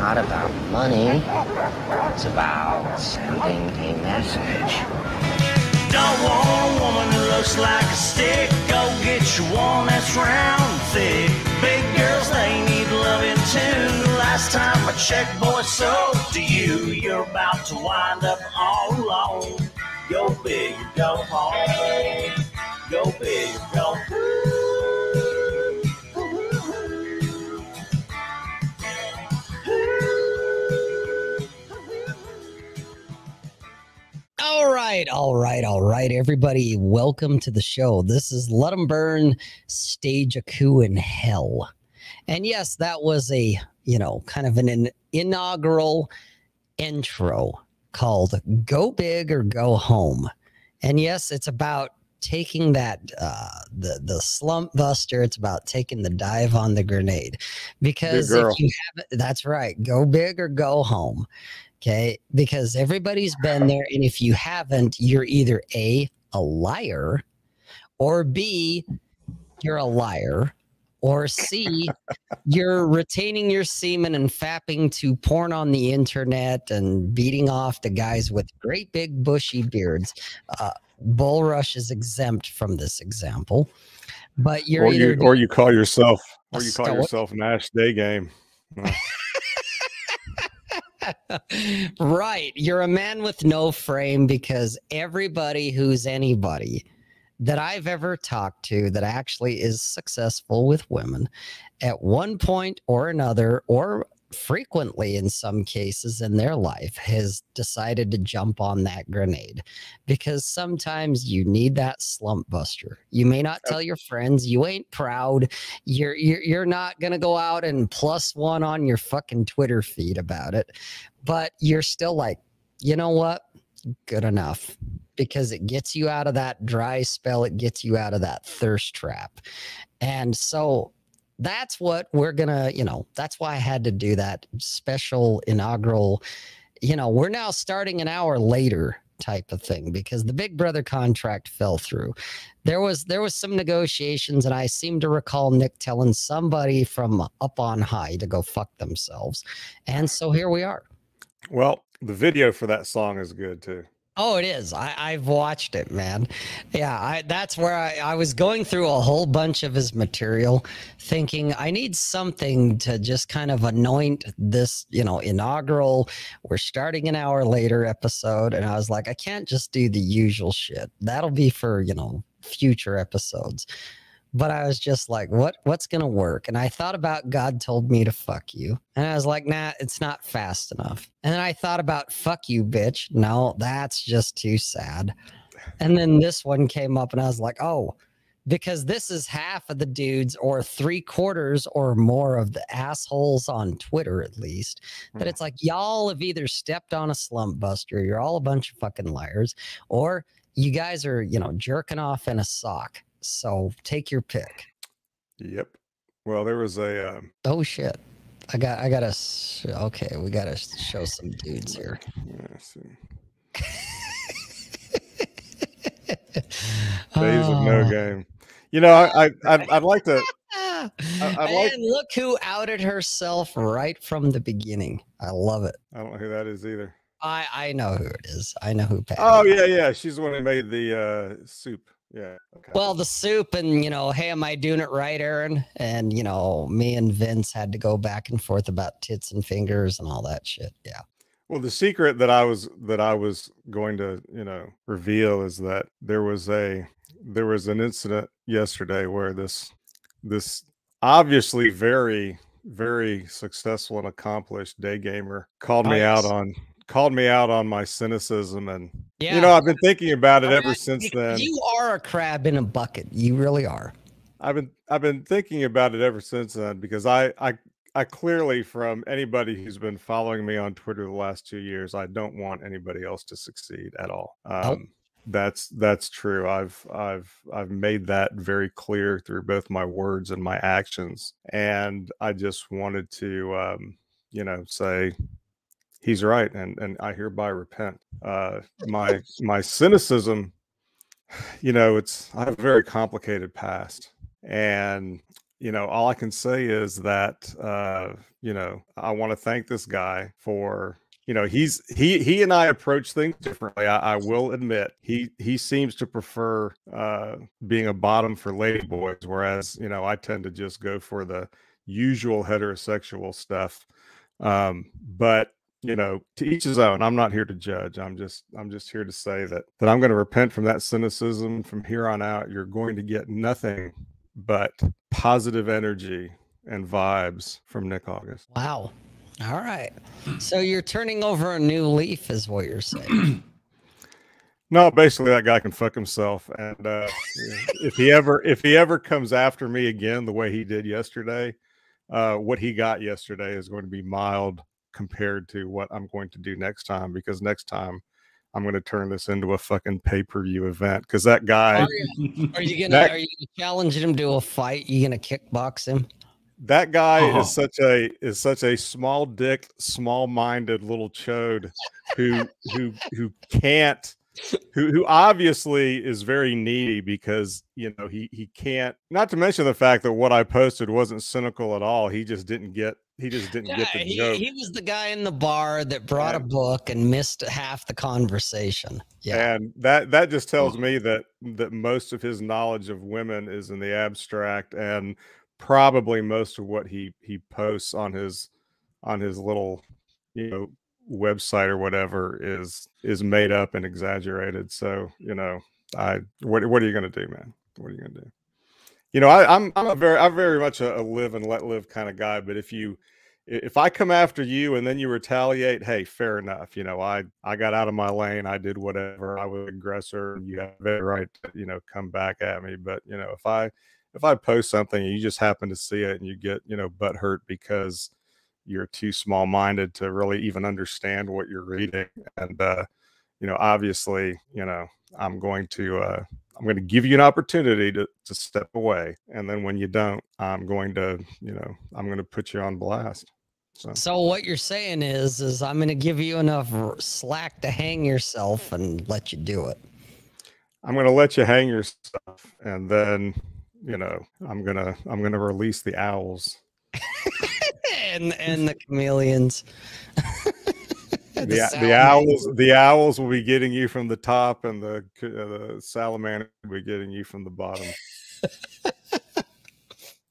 not about money. It's about sending a message. Don't want a woman who looks like a stick. Go get you one that's round thick. Big girls, they need loving too. Last time I checked, boy, so do you. You're about to wind up all alone. Go big, go home. Go big, go All right, all right, all right, everybody. Welcome to the show. This is Let 'em Burn Stage a Coup in Hell. And yes, that was a, you know, kind of an, an inaugural intro called Go Big or Go Home. And yes, it's about taking that uh the the slump buster it's about taking the dive on the grenade because if you have that's right go big or go home Okay. Because everybody's been there. And if you haven't, you're either A, a liar, or B, you're a liar, or C, you're retaining your semen and fapping to porn on the internet and beating off the guys with great big bushy beards. Uh, Bull Rush is exempt from this example. But you're or either you or you call yourself or you call stoic? yourself Nash Day Game. Right. You're a man with no frame because everybody who's anybody that I've ever talked to that actually is successful with women at one point or another, or frequently in some cases in their life, has decided to jump on that grenade because sometimes you need that slump buster. You may not tell your friends, you ain't proud, you're you're, you're not gonna go out and plus one on your fucking Twitter feed about it, but you're still like, you know what? Good enough because it gets you out of that dry spell, it gets you out of that thirst trap. And so that's what we're gonna, you know, that's why I had to do that special inaugural, you know, we're now starting an hour later type of thing because the big brother contract fell through. There was there was some negotiations and i seem to recall nick telling somebody from up on high to go fuck themselves. And so here we are. Well, the video for that song is good too. Oh, it is. I, I've watched it, man. Yeah, I, that's where I, I was going through a whole bunch of his material, thinking I need something to just kind of anoint this, you know, inaugural. We're starting an hour later episode, and I was like, I can't just do the usual shit. That'll be for you know future episodes. But I was just like, what what's gonna work? And I thought about God told me to fuck you. And I was like, nah, it's not fast enough. And then I thought about fuck you, bitch. No, that's just too sad. And then this one came up and I was like, oh, because this is half of the dudes or three quarters or more of the assholes on Twitter, at least, that Hmm. it's like y'all have either stepped on a slump buster, you're all a bunch of fucking liars, or you guys are, you know, jerking off in a sock. So take your pick. Yep. Well, there was a um, Oh shit. I got I gotta s- okay, we gotta show some dudes here. see, days of no Oh. game. You know, I, I I'd, I'd like to. Ah, I like- and look who outed herself right from the beginning. I love it. I don't know who that is either. I I know who it is. I know who Patty. Oh is. yeah, yeah. She's the one who made the uh, soup. Yeah. Okay. Well, the soup and you know, hey, am I doing it right, Aaron? And you know, me and Vince had to go back and forth about tits and fingers and all that shit. Yeah. Well, the secret that I was that I was going to, you know, reveal is that there was a there was an incident yesterday where this this obviously very very successful and accomplished day gamer called me out on called me out on my cynicism and Yeah. you know I've been thinking about it I ever since then. You are a crab in a bucket. You really are. I've been I've been thinking about it ever since then because I I I clearly from anybody who's been following me on Twitter the last two years, I don't want anybody else to succeed at all. Um, that's that's true. I've I've I've made that very clear through both my words and my actions, and I just wanted to um, you know say he's right, and and I hereby repent. Uh, my my cynicism, you know, it's I have a very complicated past and you know, all I can say is that, uh, you know, I want to thank this guy for you know he's he he and i approach things differently i, I will admit. He he seems to prefer uh being a bottom for lady boys whereas you know i tend to just go for the usual heterosexual stuff. Um but you know to each his own i'm not here to judge i'm just i'm just here to say that that i'm going to repent from that cynicism from here on out you're going to get nothing but positive energy and vibes from nick august wow all right. So you're turning over a new leaf, is what you're saying. No, basically that guy can fuck himself. And uh, if he ever if he ever comes after me again the way he did yesterday, uh, what he got yesterday is going to be mild compared to what I'm going to do next time because next time I'm going to turn this into a fucking pay per view event because that guy. Are you, are you gonna that, are you gonna challenge him to a fight? You gonna kickbox him? That guy oh. is such a is such a small dick, small minded little chode who who who can't who who obviously is very needy because you know he he can't not to mention the fact that what I posted wasn't cynical at all. He just didn't get he just didn't yeah, get the he, joke. He was the guy in the bar that brought a book and missed half the conversation. Yeah. And that that just tells me that that most of his knowledge of women is in the abstract and probably most of what he he posts on his on his little you know website or whatever is is made up and exaggerated so you know i what, what are you going to do man what are you going to do you know I, am I'm, I'm a very i'm very much a, a live and let live kind of guy but if you if i come after you and then you retaliate hey fair enough you know i i got out of my lane i did whatever i was aggressor you have every right to you know come back at me but you know if i if I post something and you just happen to see it and you get, you know, butt hurt because you're too small minded to really even understand what you're reading. And, uh, you know, obviously, you know, I'm going to, uh, I'm going to give you an opportunity to, to step away. And then when you don't, I'm going to, you know, I'm going to put you on blast. So. so what you're saying is, is I'm going to give you enough slack to hang yourself and let you do it. I'm going to let you hang yourself and then you know, I'm gonna I'm gonna release the owls and and the chameleons. the, the, owls the owls will be getting you from the top, and the uh, the salamander will be getting you from the bottom.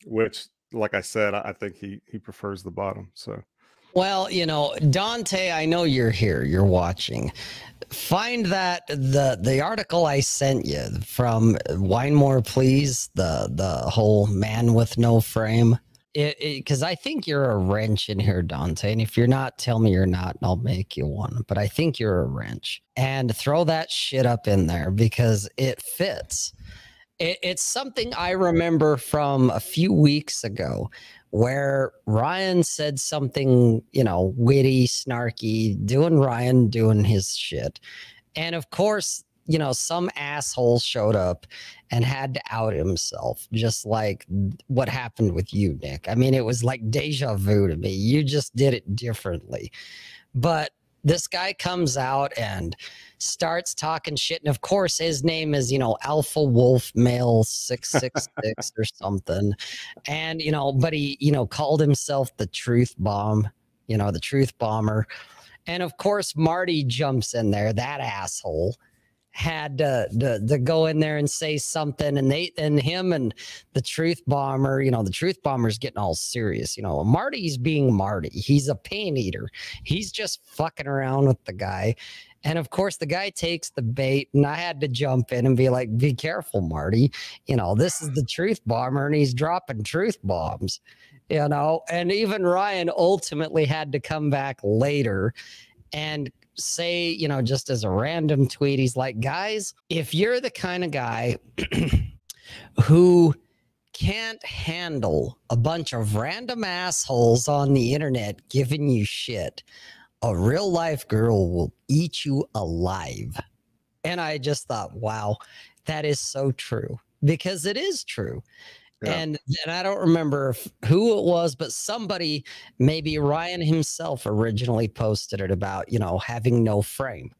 Which, like I said, I think he he prefers the bottom. So. Well, you know, Dante, I know you're here. You're watching. Find that the the article I sent you from Wine More Please, the the whole man with no frame. Because I think you're a wrench in here, Dante. And if you're not, tell me you're not, and I'll make you one. But I think you're a wrench. And throw that shit up in there because it fits. It, it's something I remember from a few weeks ago where Ryan said something, you know, witty, snarky, doing Ryan doing his shit. And of course, you know, some asshole showed up and had to out himself, just like what happened with you, Nick. I mean, it was like deja vu to me. You just did it differently. But this guy comes out and starts talking shit. And of course, his name is, you know, Alpha Wolf Male 666 or something. And, you know, but he, you know, called himself the truth bomb, you know, the truth bomber. And of course, Marty jumps in there, that asshole had to, to, to go in there and say something. And they and him and the truth bomber you know the truth bomber's getting all serious. You know marty's being marty. He's a pain eater. He's just fucking around with the guy. And of course the guy takes the bait and i had to jump in and be like be careful marty. You know this is the truth bomber and he's dropping truth bombs. You know and even ryan ultimately had to come back later and say, you know, just as a random tweet, he's like, guys, if you're the kind of guy who can't handle a bunch of random assholes on the internet giving you shit, a real life girl will eat you alive. And I just thought, wow, that is so true because it is true. And and I don't remember who it was, but somebody, maybe Ryan himself, originally posted it about you know having no frame.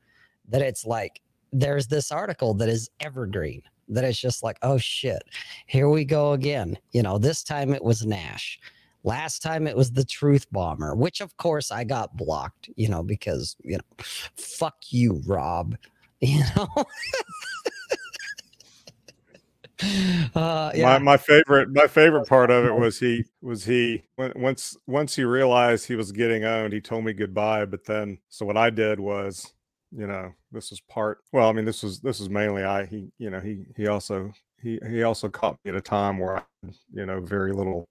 That it's like there's this article that is evergreen. that it's just like, oh shit, here we go again. You know, this time it was Nash. Last time it was the truth bomber, which of course I got blocked, you know, because, you know, fuck you, Rob. You know? uh, My yeah. my favorite my favorite part of it was he was he when, once once he realized he was getting owned, he told me goodbye. But then so what I did was, you know, this was part. Well, I mean, this was this was mainly I. He you know he he also he he also caught me at a time where I had, you know very little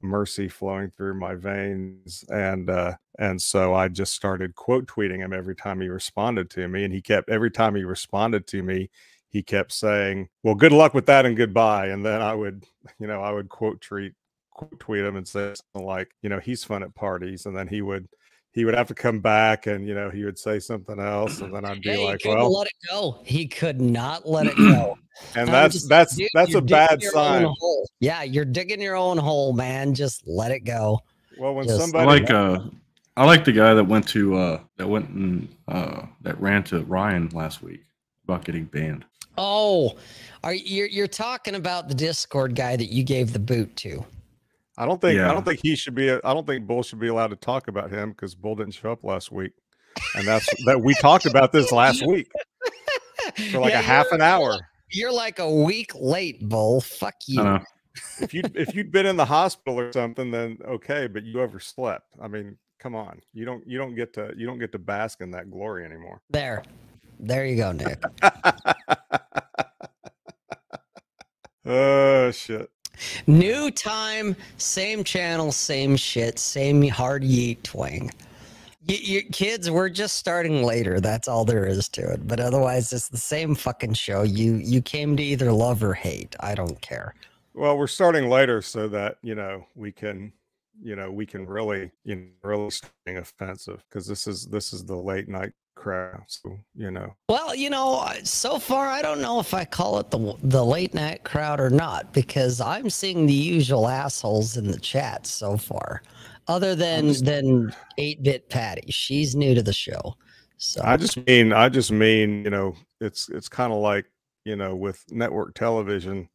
mercy flowing through my veins and uh and so i just started quote tweeting him every time he responded to me and he kept every time he responded to me he kept saying well good luck with that and goodbye and then i would you know i would quote tweet quote tweet him and say something like you know he's fun at parties and then he would he would have to come back and you know he would say something else and then i'd be Hey, like couldn't well let it go. He could not let it go. and I'm that's just- that's dude, that's a bad sign. Yeah, you're digging your own hole, man. Just let it go. well when Just- I somebody like uh, I like the guy that went to uh, that went and uh, that ran to Ryan last week about getting banned. Oh, are you you're talking about the Discord guy that you gave the boot to? I don't think I don't think he should be. I don't think Bull should be allowed to talk about him because Bull didn't show up last week, and that's that we talked about this last week for like Yeah, a half an hour. You're like a week late, Bull. Fuck you. I know. If you if you'd been in the hospital or something, then okay, but you overslept. I mean, come on, you don't you don't get to you don't get to bask in that glory anymore. There. There you go, Nick. oh shit! New time, same channel, same shit, same hard yeet twang. You, kids, we're just starting later. That's all there is to it. But otherwise, it's the same fucking show. You you came to either love or hate. I don't care. Well, we're starting later so that you know we can you know we can really you know really staying offensive because this is this is the late night crowd. So you know Well, you know, so far I don't know if I call it the the late night crowd or not because I'm seeing the usual assholes in the chat so far. Other than just- than eight bit Patty, she's new to the show. So I just mean, I just mean, you know, it's it's kind of like, you know, with network television,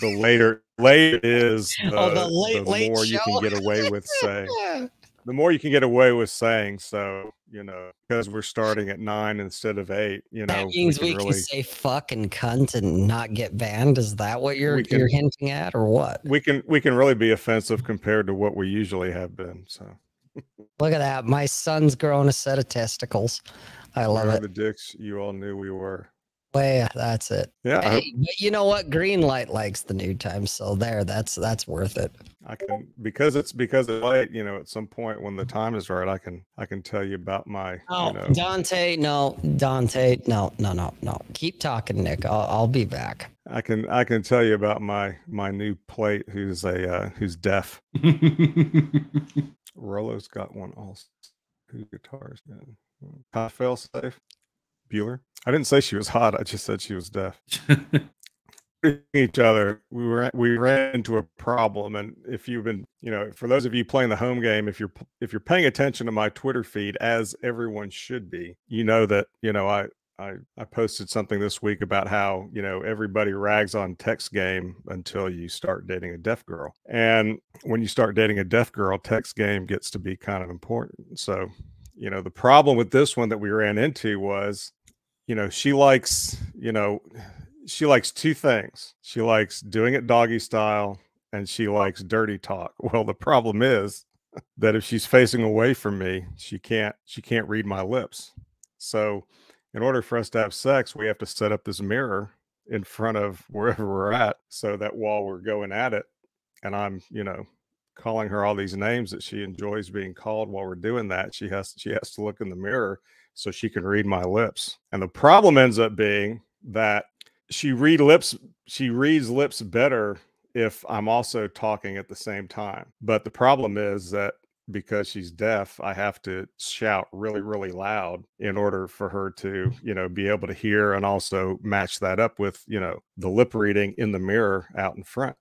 the later later is oh, the, Oh, the late, the late more you can get away with saying. The more you can get away with saying. So, you know, because we're starting at nine instead of eight, you know, that means we, can can really say fuck and cunt and not get banned. Is that what you're can- you're hinting at, or what? we can we can really be offensive compared to what we usually have been. So, Look at that. My son's growing a set of testicles. I love it. the dicks you all knew we were. Well, yeah, that's it. Yeah, Hey, you know what? Green light likes the new time, so there. That's that's worth it. I can because it's because it's late. You know, at some point when the time is right, I can I can tell you about my. Oh, you know, Dante, no, Dante, no, no, no, no. Keep talking, Nick. I'll, I'll be back. I can I can tell you about my my new plate who's a uh, who's deaf. Rolo's got one also. Whose guitars man? Hot fail safe. Bueller. I didn't say she was hot. I just said she was deaf. Each other, we were we ran into a problem, and if you've been, you know, for those of you playing the home game, if you're if you're paying attention to my Twitter feed, as everyone should be, you know that you know I I, I posted something this week about how you know everybody rags on text game until you start dating a deaf girl and when you start dating a deaf girl text game gets to be kind of important so you know the problem with this one that we ran into was you know she likes you know she likes two things. She likes doing it doggy style and she likes dirty talk. Well the problem is that if she's facing away from me she can't she can't read my lips. So in order for us to have sex, we have to set up this mirror in front of wherever we're at so that while we're going at it, and I'm, you know, calling her all these names that she enjoys being called while we're doing that, she has she has to look in the mirror so she can read my lips. And the problem ends up being that she read lips she reads lips better if I'm also talking at the same time. But the problem is that because she's deaf, I have to shout really, really loud in order for her to, you know, be able to hear and also match that up with, you know, the lip reading in the mirror out in front.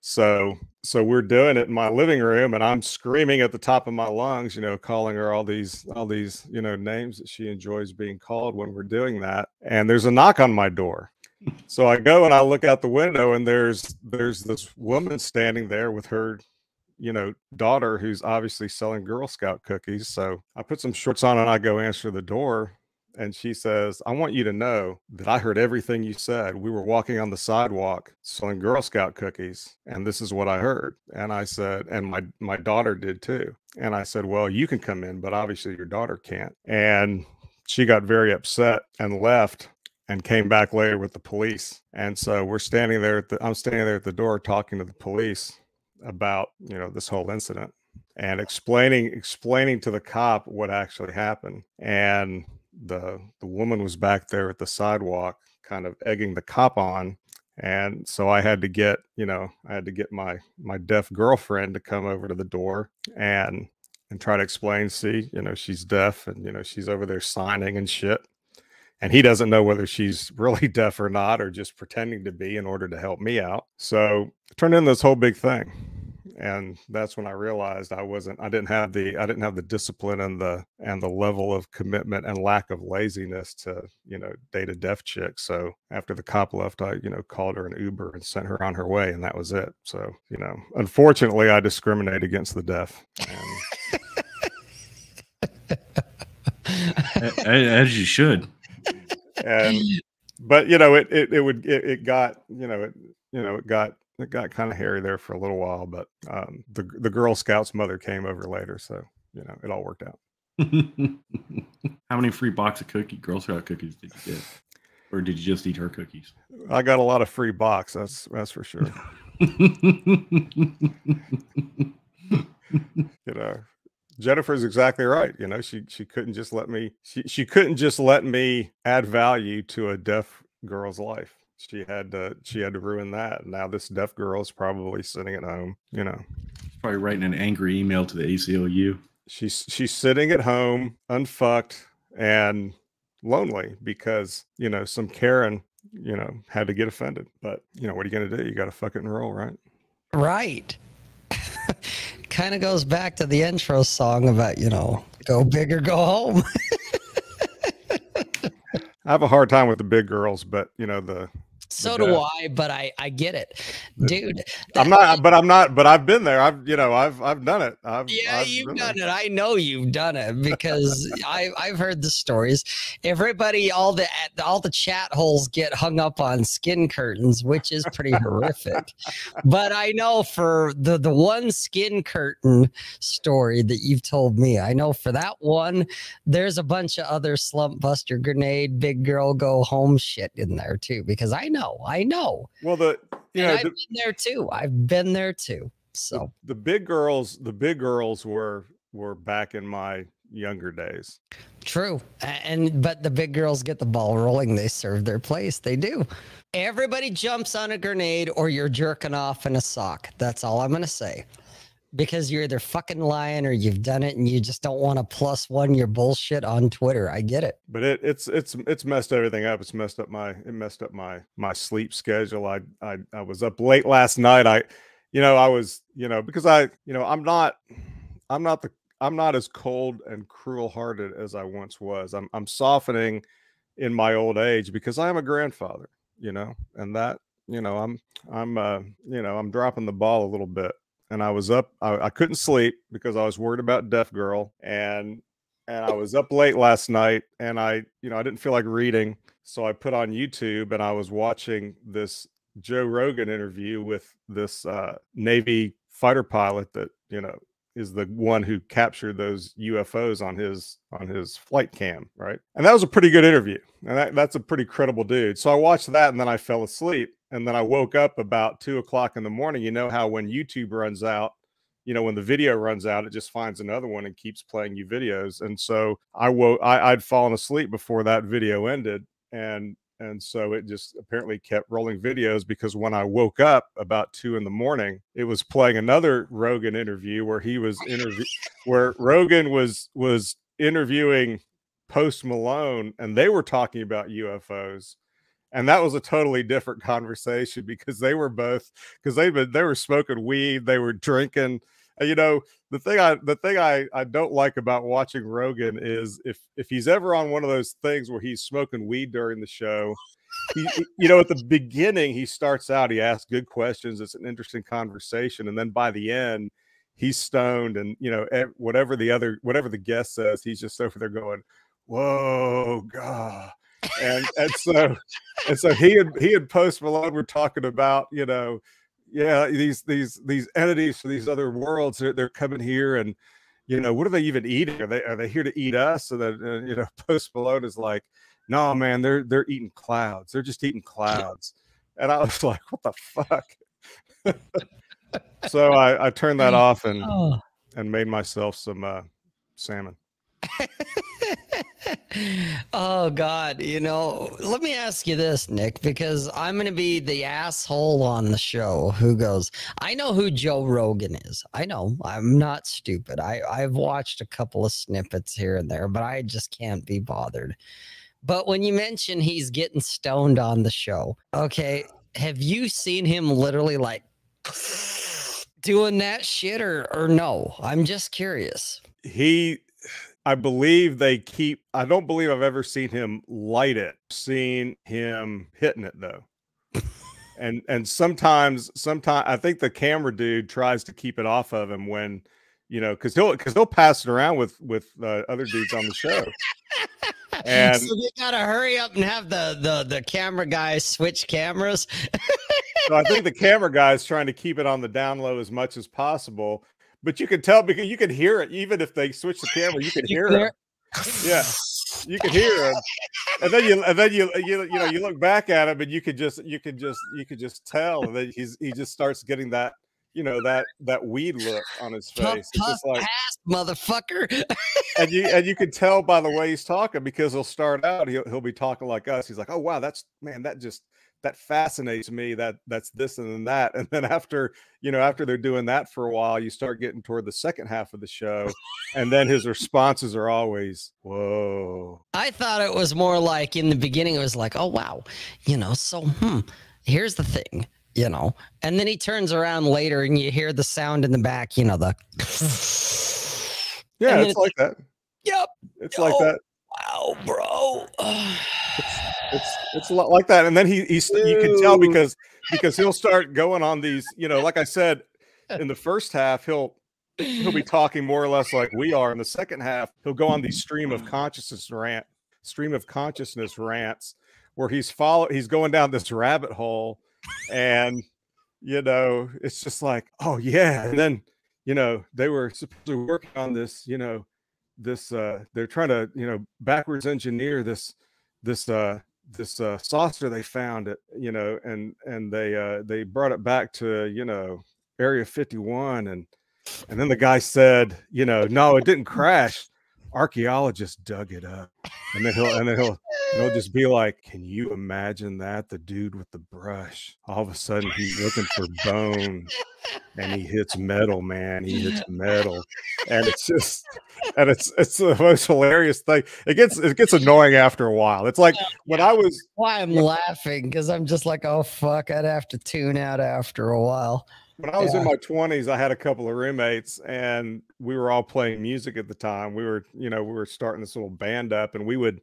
So, so we're doing it in my living room and I'm screaming at the top of my lungs, you know, calling her all these, all these, you know, names that she enjoys being called when we're doing that. And there's a knock on my door. so I go and I look out the window and there's there's this woman standing there with her you know, daughter who's obviously selling Girl Scout cookies. So I put some shorts on and I go answer the door. And she says, I want you to know that I heard everything you said. We were walking on the sidewalk selling Girl Scout cookies, and this is what I heard. And I said, and my my daughter did too. And I said, Well, you can come in, but obviously your daughter can't. And she got very upset and left and came back later with the police. And so we're standing there at the I'm standing there at the door talking to the police about you know this whole incident and explaining explaining to the cop what actually happened and the the woman was back there at the sidewalk kind of egging the cop on and so i had to get you know i had to get my my deaf girlfriend to come over to the door and and try to explain see you know she's deaf and you know she's over there signing and shit. And he doesn't know whether she's really deaf or not or just pretending to be in order to help me out. So turned into this whole big thing and that's when i realized i wasn't i didn't have the i didn't have the discipline and the and the level of commitment and lack of laziness to you know date a deaf chick. So after the cop left i you know called her an uber and sent her on her way and that was it. So you know unfortunately i discriminate against the deaf as you should. And but you know it it, it would it, it got you know it you know it got it got kind of hairy there for a little while, but um, the the Girl Scout's mother came over later, so you know it all worked out. How many free box of cookie Girl Scout cookies did you get, or did you just eat her cookies? I got a lot of free box. That's that's for sure. you know, Jennifer's exactly right. You know, she she couldn't just let me she she couldn't just let me add value to a deaf girl's life she had to she had to ruin that. Now this deaf girl is probably sitting at home, you know. Probably writing an angry email to the ACLU. She's she's sitting at home, unfucked and lonely because, you know, some Karen, you know, had to get offended. But, you know, what are you gonna do? You gotta fuck it and roll, right? Right. kind of goes back to the intro song about, you know, go big or go home. I have a hard time with the big girls, but you know the so do I, but I I get it, dude. I'm not, but I'm not, but I've been there. I've you know I've I've done it. I've, yeah, I've you've done it. I know you've done it because I I've heard the stories. Everybody, all the all the chat holes get hung up on skin curtains, which is pretty horrific. But I know for the the one skin curtain story that you've told me, I know for that one, there's a bunch of other slump buster grenade, big girl go home shit in there too, because I know know. I know. Well, the you know, I've the, been there too. I've been there too. So the, the big girls, the big girls were were back in my younger days. True. And but the big girls get the ball rolling. They serve their place. They do. Everybody jumps on a grenade or you're jerking off in a sock. That's all I'm going to say because you're either fucking lying or you've done it and you just don't want to plus one your bullshit on Twitter. I get it. But it, it's it's it's messed everything up. It's messed up my it messed up my my sleep schedule. I I I was up late last night. I you know, I was, you know, because I, you know, I'm not I'm not the I'm not as cold and cruel hearted as I once was. I'm I'm softening in my old age because I am a grandfather, you know, and that, you know, I'm I'm uh, you know, I'm dropping the ball a little bit and I was up. I, I couldn't sleep because I was worried about Deaf Girl, and and I was up late last night, and I, you know, I didn't feel like reading, so I put on YouTube and I was watching this Joe Rogan interview with this uh, Navy fighter pilot that you know is the one who captured those UFOs on his on his flight cam, right? And that was a pretty good interview, and that, that's a pretty credible dude. So I watched that, and then I fell asleep and then I woke up about two o'clock in the morning. You know how when YouTube runs out, you know when the video runs out, it just finds another one and keeps playing you videos. And so I woke, I, I'd fallen asleep before that video ended, and and so it just apparently kept rolling videos because when I woke up about two in the morning, it was playing another Rogan interview where he was interview where Rogan was was interviewing Post Malone and they were talking about UFOs and that was a totally different conversation because they were both because they been they were smoking weed, they were drinking, you know, the thing I the thing I I don't like about watching Rogan is if if he's ever on one of those things where he's smoking weed during the show, he, you know, at the beginning he starts out, he asks good questions, it's an interesting conversation, and then by the end, he's stoned, and you know, whatever the other whatever the guest says, he's just over there going, "Whoa, God." And and so and so he and he and Post Malone were talking about you know yeah these these these entities from these other worlds they're, they're coming here and you know what are they even eating? Are they are they here to eat us? So that uh, you know Post Malone is like no man they're they're eating clouds. They're just eating clouds. And I was like what the fuck? So I I turned that off and oh. and made myself some uh, salmon. oh God, you know, let me ask you this, Nick, because I'm gonna be the asshole on the show who goes, I know who Joe Rogan is. I know. I'm not stupid. I, I've watched a couple of snippets here and there, but I just can't be bothered. But when you mention he's getting stoned on the show, okay, have you seen him literally like doing that shit or or no? I'm just curious. He I believe they keep. I don't believe I've ever seen him light it. Seen him hitting it though. and and sometimes, sometimes I think the camera dude tries to keep it off of him when, you know, because he'll because he'll pass it around with with uh, other dudes on the show. And so they gotta hurry up and have the the the camera guys switch cameras. so I think the camera guy is trying to keep it on the down low as much as possible but you can tell because you can hear it even if they switch the camera. You can hear it. Yeah, you can hear him, and then you and then you you you know you look back at him and you could just you could just you could just tell that he's he just starts getting that you know that that weed look on his face. It's just like motherfucker. and you and you can tell by the way he's talking because he'll start out he'll he'll be talking like us. He's like, oh wow, that's man, that just that fascinates me that that's this and then that and then after you know after they're doing that for a while you start getting toward the second half of the show and then his responses are always whoa. I thought it was more like in the beginning it was like oh wow you know so hmm here's the thing you know? And then he turns around later and you hear the sound in the back you know the yeah it's, it's, like that. Yep it's oh, like that. wow bro it's it's a lot like that and then he he's you can tell because because he'll start going on these you know like i said in the first half he'll he'll be talking more or less like we are. In the second half he'll go on these stream of consciousness rant stream of consciousness rants where he's follow he's going down this rabbit hole and you know it's just like oh yeah. And then you know they were supposedly working on this you know this uh they're trying to you know backwards engineer this this uh this uh, saucer they found it, you know, and and they uh, they brought it back to you know Area 51, and and then the guy said, you know, no, it didn't crash. Archaeologists dug it up, and then he'll and then he'll he'll just be like, can you imagine that? The dude with the brush, all of a sudden he's looking for bone, and he hits metal, man. He hits metal, and it's just and it's it's the most hilarious thing. It gets it gets annoying after a while. It's like oh, when I was why I'm laughing because I'm just like, oh fuck, I'd have to tune out after a while. When I was yeah. in my 20s, I had a couple of roommates and we were all playing music at the time. We were, you know, we were starting this little band up and we would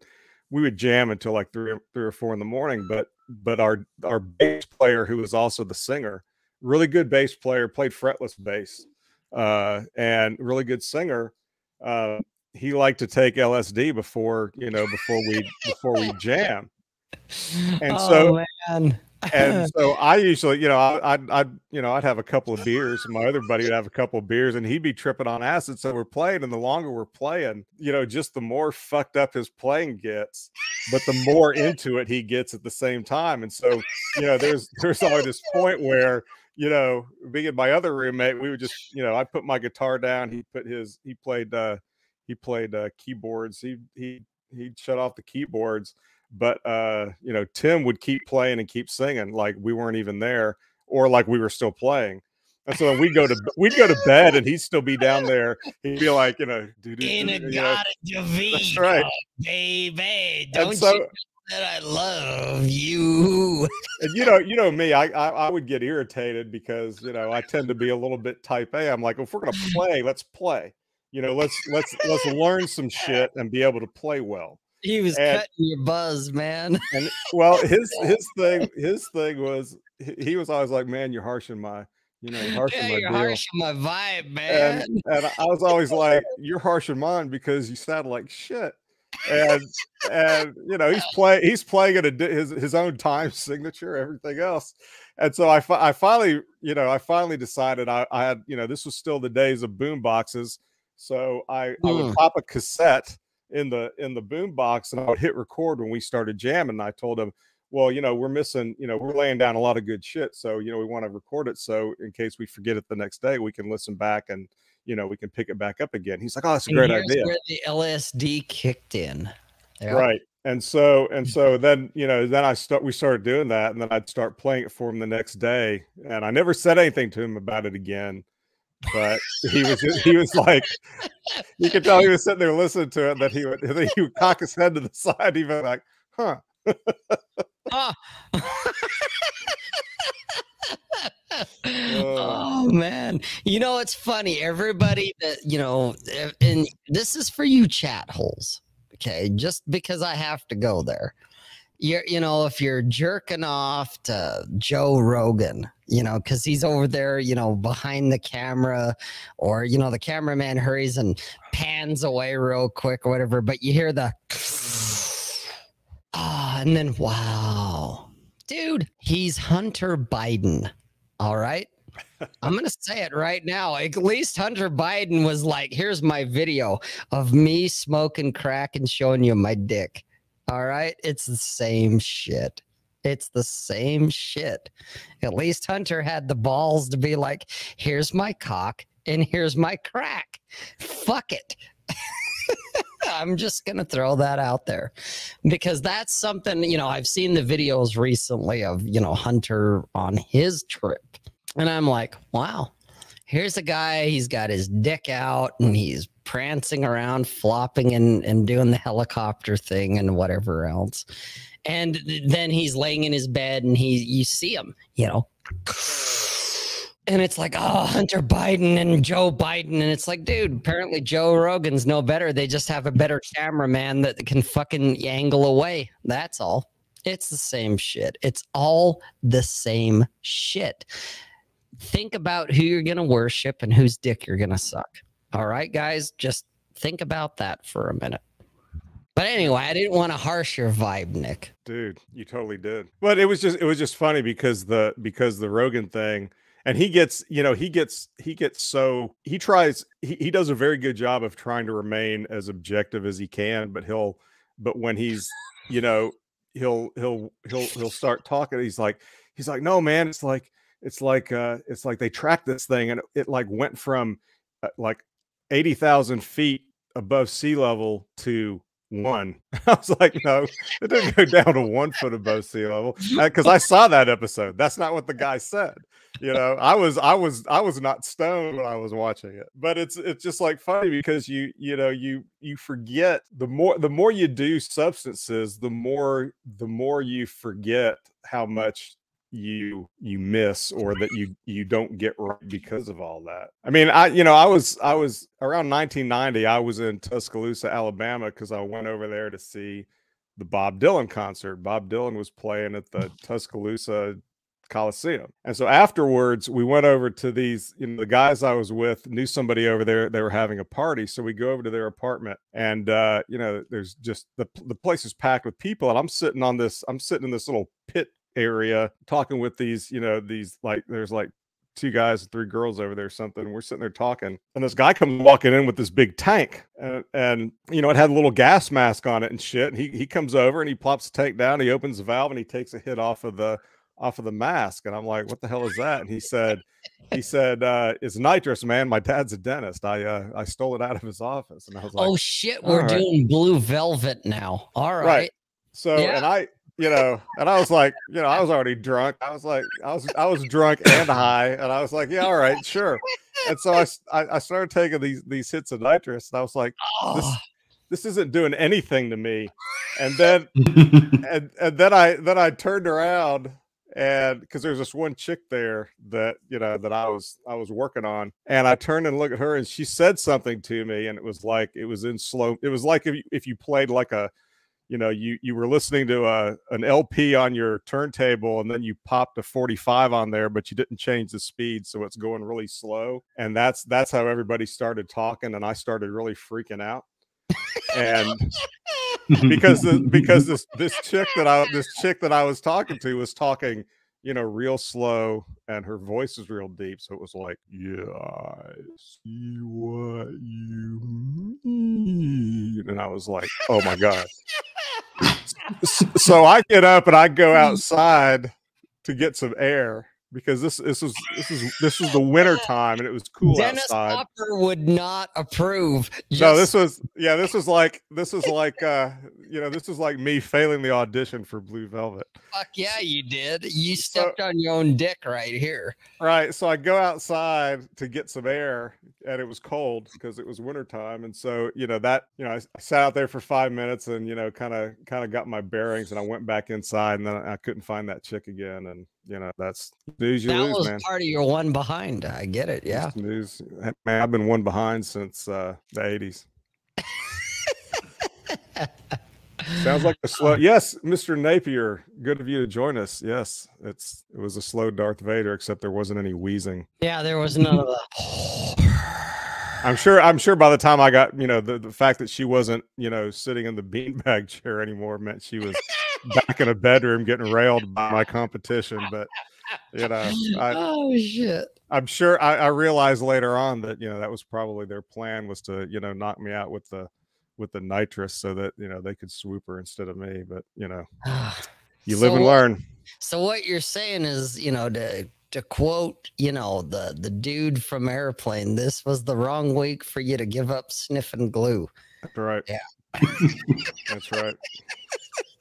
we would jam until like three or three or four in the morning. But but our our bass player, who was also the singer, really good bass player, played fretless bass, uh, and really good singer uh, he liked to take LSD before you know before we before we jam. And oh, so man. And so I usually, you know, I, I'd, I'd, you know, I'd have a couple of beers, and my other buddy would have a couple of beers, and he'd be tripping on acid. So we're playing, and the longer we're playing, you know, just the more fucked up his playing gets, but the more into it he gets at the same time. And so, you know, there's there's always this point where you know, being my other roommate, we would just, you know, I put my guitar down. He put his, he played, uh, he played uh, keyboards. He he he'd shut off the keyboards, but uh, you know, Tim would keep playing and keep singing like we weren't even there, or like we were still playing. And so we'd go to we'd go to bed, and he'd still be down there. He'd be like, you know, in a you know, that's right, baby. Don't and so, you that I love you. and you know, you know me, I, I I would get irritated because you know I tend to be a little bit type A. I'm like, if we're gonna play, let's play. You know, let's let's let's learn some shit and be able to play well. He was And- cutting your buzz, man. And well, his his thing his thing was he was always like, man, you're harshing my you know, you're harshing Yeah, my you're deal. harsh on my vibe, man. and and I was always like, "You're harshing mine because you sound like shit." And and you know he's playing he's playing at a his his own time signature, everything else. And so I fi- I finally you know I finally decided I, I had you know this was still the days of boom boxes, so I I would Mm. pop a cassette in the in the boom box and I would hit record when we started jamming. And I told him, well, you know, we're missing, you know, we're laying down a lot of good shit. So, you know, we want to record it. So in case we forget it the next day, we can listen back and, you know, we can pick it back up again. He's like, oh, that's a And great idea. Where the LSD kicked in. Right. And so, and so then, you know, then I start, we started doing that and then I'd start playing it for him the next day. And I never said anything to him about it again. But he was, he was like, you could tell he was sitting there listening to it. That he would, that he would cock his head to the side, even like, huh. Ah. oh man you know it's funny everybody that you know eh, and this is for you chat holes okay just because i have to go there you're you know if you're jerking off to joe rogan you know because he's over there you know behind the camera or you know the cameraman hurries and pans away real quick or whatever but you hear the ah and then wow dude he's hunter biden all right I'm going to say it right now. At least Hunter Biden was like, here's my video of me smoking crack and showing you my dick. All right. It's the same shit. It's the same shit. At least Hunter had the balls to be like, here's my cock and here's my crack. Fuck it. I'm just going to throw that out there because that's something, you know, I've seen the videos recently of, you know, Hunter on his trip. And I'm like, wow, here's a guy, he's got his dick out and he's prancing around, flopping and, and doing the helicopter thing and whatever else. And then he's laying in his bed and he you see him, you know. And it's like, oh, Hunter Biden and Joe Biden. And it's like, dude, apparently Joe Rogan's no better. They just have a better cameraman that can fucking angle away. That's all. It's the same shit. It's all the same shit. Think about who you're to worship and whose dick you're to suck. All right, guys, just think about that for a minute. But anyway, I didn't want to harsh your vibe, Nick. dude you totally did but it was just it was just funny because the because the rogan thing and he gets you know he gets he gets so he tries he, he does a very good job of trying to remain as objective as he can but he'll but when he's you know he'll he'll he'll he'll start talking he's like he's like no man it's like it's like uh it's like they tracked this thing and it, it like went from uh, like 80,000 feet above sea level to one. I was like, no, it didn't go down to one foot above sea level uh, because I saw that episode. That's not what the guy said. You know, I was, I was, I was not stoned when I was watching it. But it's, it's just like funny because you, you know, you, you forget the more, the more you do substances, the more, the more you forget how much you you miss or that you you don't get right because of all that. I mean, I you know, I was I was around 1990, I was in Tuscaloosa, Alabama cuz I went over there to see the Bob Dylan concert. Bob Dylan was playing at the Tuscaloosa Coliseum. And so afterwards, we went over to these, you know, the guys I was with knew somebody over there. They were having a party. So we go over to their apartment and, uh, you know, there's just the, the place is packed with people. And I'm sitting on this, I'm sitting in this little pit area talking with these, you know, these like, there's like two guys and three girls over there or something. We're sitting there talking, and this guy comes walking in with this big tank, and, and you know it had a little gas mask on it and shit. And he he comes over and he plops the tank down. He opens the valve and he takes a hit off of the off of the mask. And I'm like, what the hell is that? And he said, he said, uh, it's nitrous, man. My dad's a dentist. I uh, I stole it out of his office. And I was like, oh shit, we're right. doing blue velvet now. All right. Right. So Yeah. and I, you know, and I was like, you know, I was already drunk. I was like, I was I was drunk and high, and I was like, yeah, all right, sure. And so I, I started taking these these hits of nitrous, and I was like, Oh, this isn't doing anything to me. and then and and then I then I turned around and because there's this one chick there that you know that I was I was working on, and I turned and looked at her, and she said something to me, and it was like it was in slow. It was like if you, if you played like a you know you you were listening to a an LP on your turntable and then you popped a 45 on there but you didn't change the speed so it's going really slow. And that's that's how everybody started talking and I started really freaking out. And because the, because this this chick that I this chick that I was talking to was talking, you know, real slow, and her voice is real deep. So it was like, "Yeah, I see what you mean," and I was like, "Oh my god!" so I get up and I go outside to get some air because this this was this is this was the winter time and it was cool Dennis outside. Hopper would not approve. No, this was yeah, this was like this was like uh you know, this was like me failing the audition for Blue Velvet. fuck yeah, you did. You So- stepped on your own dick right here. Right. So I go outside to get some air and it was cold because it was winter time And so, you know, that, you know, I sat out there for five minutes and, you know, kind of kind of got my bearings and I went back inside and then I couldn't find that chick again. And, you know, that's news you that lose, was man. part of your one behind. I get it. Yeah. It's News. Man, I've been one behind since uh, the 80s. Sounds like a slow. Yes, Mr. Napier. Good of you to join us. Yes, it's it was a slow Darth Vader, except there wasn't any wheezing. Yeah, there was none of the. I'm sure. I'm sure by the time I got, you know, the, the fact that she wasn't, you know, sitting in the beanbag chair anymore meant she was back in a bedroom getting railed by my competition. But you know, I, oh shit. I'm sure I, I realized later on that you know that was probably their plan was to you know knock me out with the with the nitrous so that you know they could swoop her instead of me. But you know, ah, you live So and what- learn. So what you're saying is, you know, to to quote, you know, the the dude from Airplane, this was the wrong week for you to give up sniffing glue. That's right. Yeah. That's right.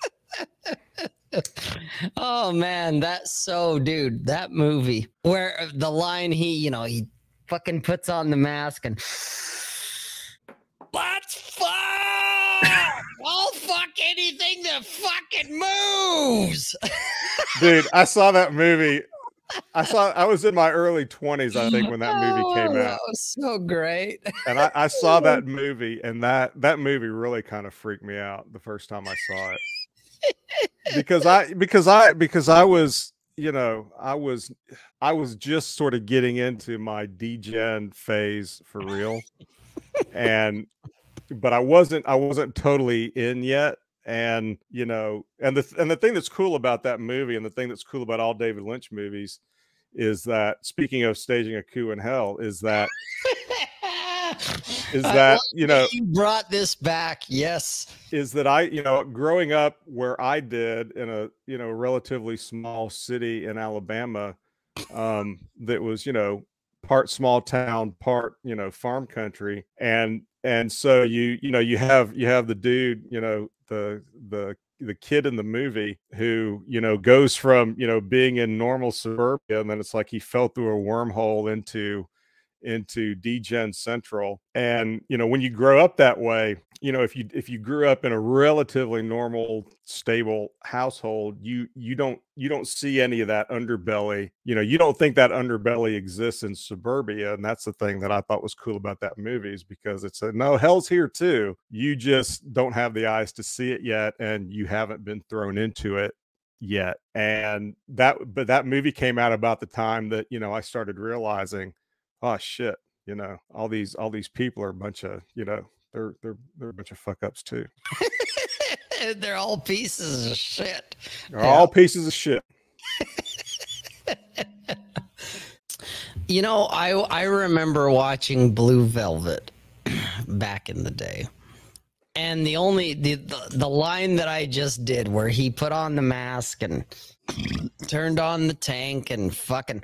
oh man, that's so dude, that movie where uh, the line he, you know, he fucking puts on the mask and let's fuck. I'll fuck anything that fucking moves. Dude, I saw that movie. I saw I was in my early 20s, I think, when that movie Oh, came That out. was so great. And I, I saw that movie, and that that movie really kind of freaked me out the first time I saw it. Because I because I because I was, you know, I was I was just sort of getting into my degen phase for real. And but I wasn't I wasn't totally in yet. And you know, and the and the thing that's cool about that movie, and the thing that's cool about all David Lynch movies, is that speaking of staging a coup in hell, is that is that you know you brought this back. Yes. is that I, you know, growing up where I did in a, you know, relatively small city in Alabama, um, that was, you know, part small town, part, you know, farm country. And, and so you, you know, you have, you have the dude, you know, the, the, the kid in the movie who, you know, goes from, you know, being in normal suburbia and then it's like he fell through a wormhole into, into degen central. And you know when you grow up that way you know if you if you grew up in a relatively normal stable household you you don't you don't see any of that underbelly. You know you don't think that underbelly exists in suburbia and that's the thing that i thought was cool about that movie is because it's a no hell's here too. You just don't have the eyes to see it yet and you haven't been thrown into it yet. And that but that movie came out about the time that you know i started realizing oh shit you know all these all these people are a bunch of you know they're they're they're a bunch of fuck ups too They're all pieces of shit. they're Yeah. all pieces of shit You know, I I remember watching Blue Velvet back in the day. And the only the, the the line that I just did where he put on the mask and turned on the tank and fucking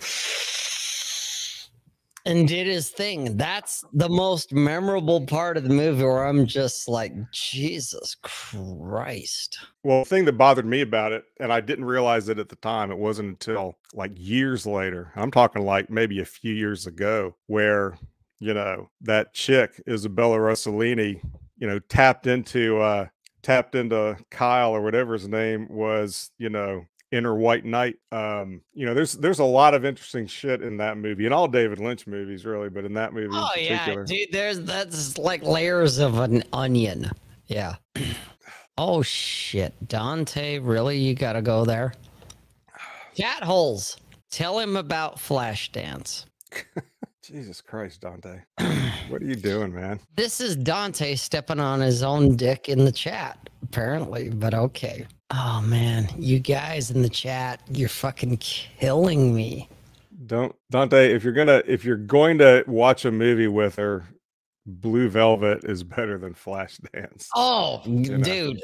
and did his thing. That's the most memorable part of the movie where I'm just like, Jesus Christ. well the thing that bothered me about it and i didn't realize it at the time it wasn't until like years later i'm talking like maybe a few years ago where you know that chick isabella rossellini you know tapped into uh tapped into Kyle or whatever his name was, you know, inner white knight. Um, you know, there's there's a lot of interesting shit in that movie, and all David Lynch movies really, but in that movie Oh yeah, dude. There's that's like layers of an onion. Yeah. oh shit, Dante. Really, you got to go there? Cat holes. Tell him about Flashdance. Jesus Christ, Dante. what are you doing, man? This is Dante stepping on his own dick in the chat, apparently, but okay. Oh man, you guys in the chat, you're fucking killing me. Don't Dante, if you're gonna if you're going to watch a movie with her, Blue Velvet is better than Flashdance. Oh, know. dude.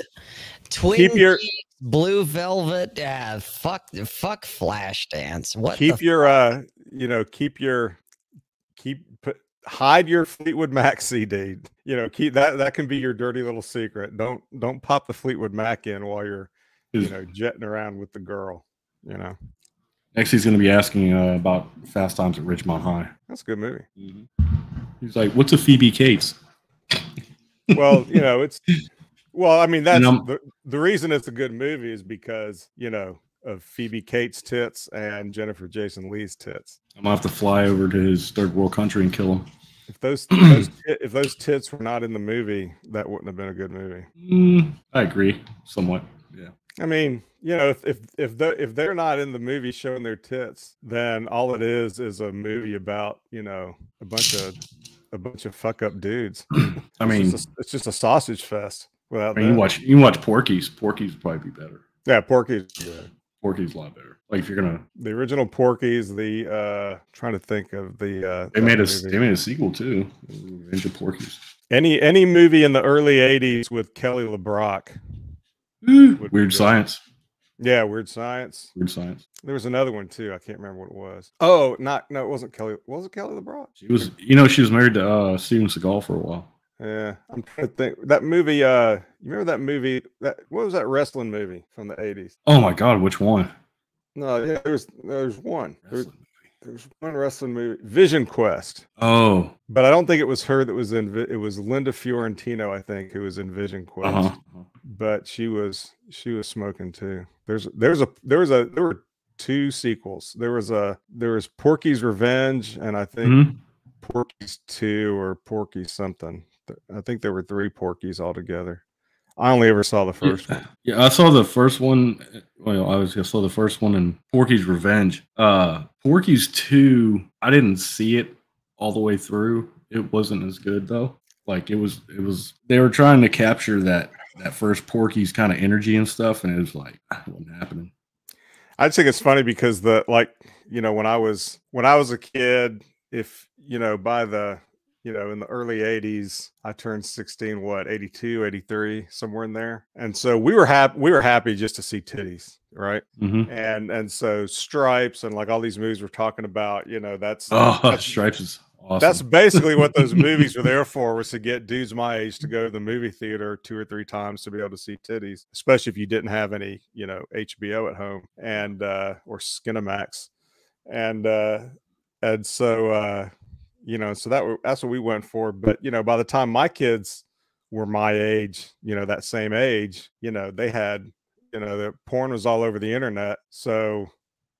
Twin Keep your- Blue Velvet, uh, fuck, fuck Flashdance. What keep your uh you know, keep your keep put hide your Fleetwood Mac CD. You know, keep that that can be your dirty little secret. Don't don't pop the Fleetwood Mac in while you're you know jetting around with the girl. You know, Next, he's going to be asking uh, about Fast Times at Ridgemont High. that's a good movie. He's like, "What's a Phoebe Cates?" Well, you know, it's well, I mean, that's the, the reason it's a good movie is because, you know, of Phoebe Cates' tits and Jennifer Jason Lee's tits. I'm gonna have to fly over to his third world country and kill him. If those, if those if those tits were not in the movie, that wouldn't have been a good movie. Mm, I agree, somewhat. Yeah. I mean, you know, if if if the, if they're not in the movie showing their tits, then all it is is a movie about you know a bunch of a bunch of fuck up dudes. I It's mean, just a, it's just a sausage fest without I mean, you watch you watch Porky's. Porky's would probably be better. Yeah, Porky's good. Porky's a lot better. Like if you're gonna, the original Porky's. The uh trying to think of the uh they made a movie. they made a sequel too. Revenge of Porky's. any any movie in the early '80s with Kelly LeBrock. Weird. Science. Yeah, Weird Science. Weird Science. There was another one too. I can't remember what it was. Oh, not no, it wasn't Kelly. Was it Kelly LeBrock? She was, you know, she was married to uh, Steven Seagal for a while. Yeah, I'm trying to think. That movie. Uh, you remember that movie? That what was that wrestling movie from the '80s? Oh my God, which one? No, yeah, there was there's one. There, Wrestling movie. there's one wrestling movie, Vision Quest. Oh, But I don't think it was her that was in. Vi- It was Linda Fiorentino, I think, who was in Vision Quest. uh huh. But she was she was smoking too. There's there's a there was a there were two sequels. There was a there was Porky's Revenge, and I think Mhm. Porky's Two or Porky something. I think there were three Porkies altogether. I only ever saw the first one. Yeah, I saw the first one. Well, I was I saw the first one in Porky's Revenge. Uh Porky's two, I didn't see it all the way through. It wasn't as good though. Like it was it was they were trying to capture that that first Porky's kind of energy and stuff, and it was like it wasn't happening. I think it's funny because the like you know when I was when I was a kid, if you know by the you know in the early 80s i turned 16 what 82 83 somewhere in there and so we were happy we were happy just to see titties right? Hmm and and so stripes and like all these movies we're talking about you know that's Oh, that's, Stripes is awesome. that's basically what those movies were there for was to get dudes my age to go to the movie theater two or three times to be able to see titties especially if you didn't have any you know hbo at home and uh or skinamax. And uh and so uh you know so that that's what we went for but you know by the time my kids were my age you know that same age you know they had you know the porn was all over the internet so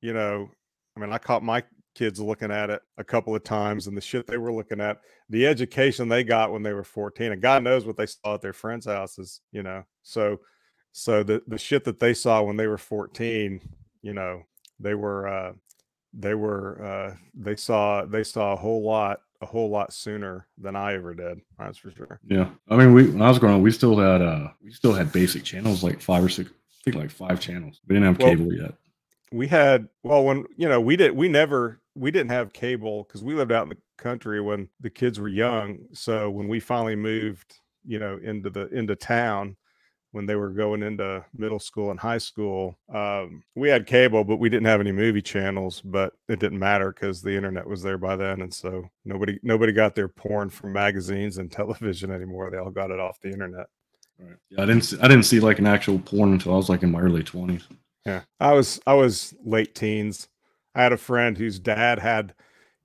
you know i mean i caught my kids looking at it a couple of times and the shit they were looking at the education they got when they were 14 and god knows what they saw at their friends houses you know so so the the shit that they saw when they were 14 you know they were uh they were uh they saw they saw a whole lot a whole lot sooner than i ever did that's for sure Yeah, I mean, we when I was growing up, we still had uh, we still had basic channels, like five or six, I think like five channels. We didn't have Well- cable yet. we had well when you know we did we never we didn't have cable because we lived out in the country when the kids were young so when we finally moved you know into the into town when they were going into middle school and high school um, we had cable but we didn't have any movie channels but it didn't matter because the internet was there by then and so nobody nobody got their porn from magazines and television anymore they all got it off the internet Right. Yeah, I didn't see, I didn't see like an actual porn until I was like in my early twenties. Yeah, I was I was late teens. I had a friend whose dad had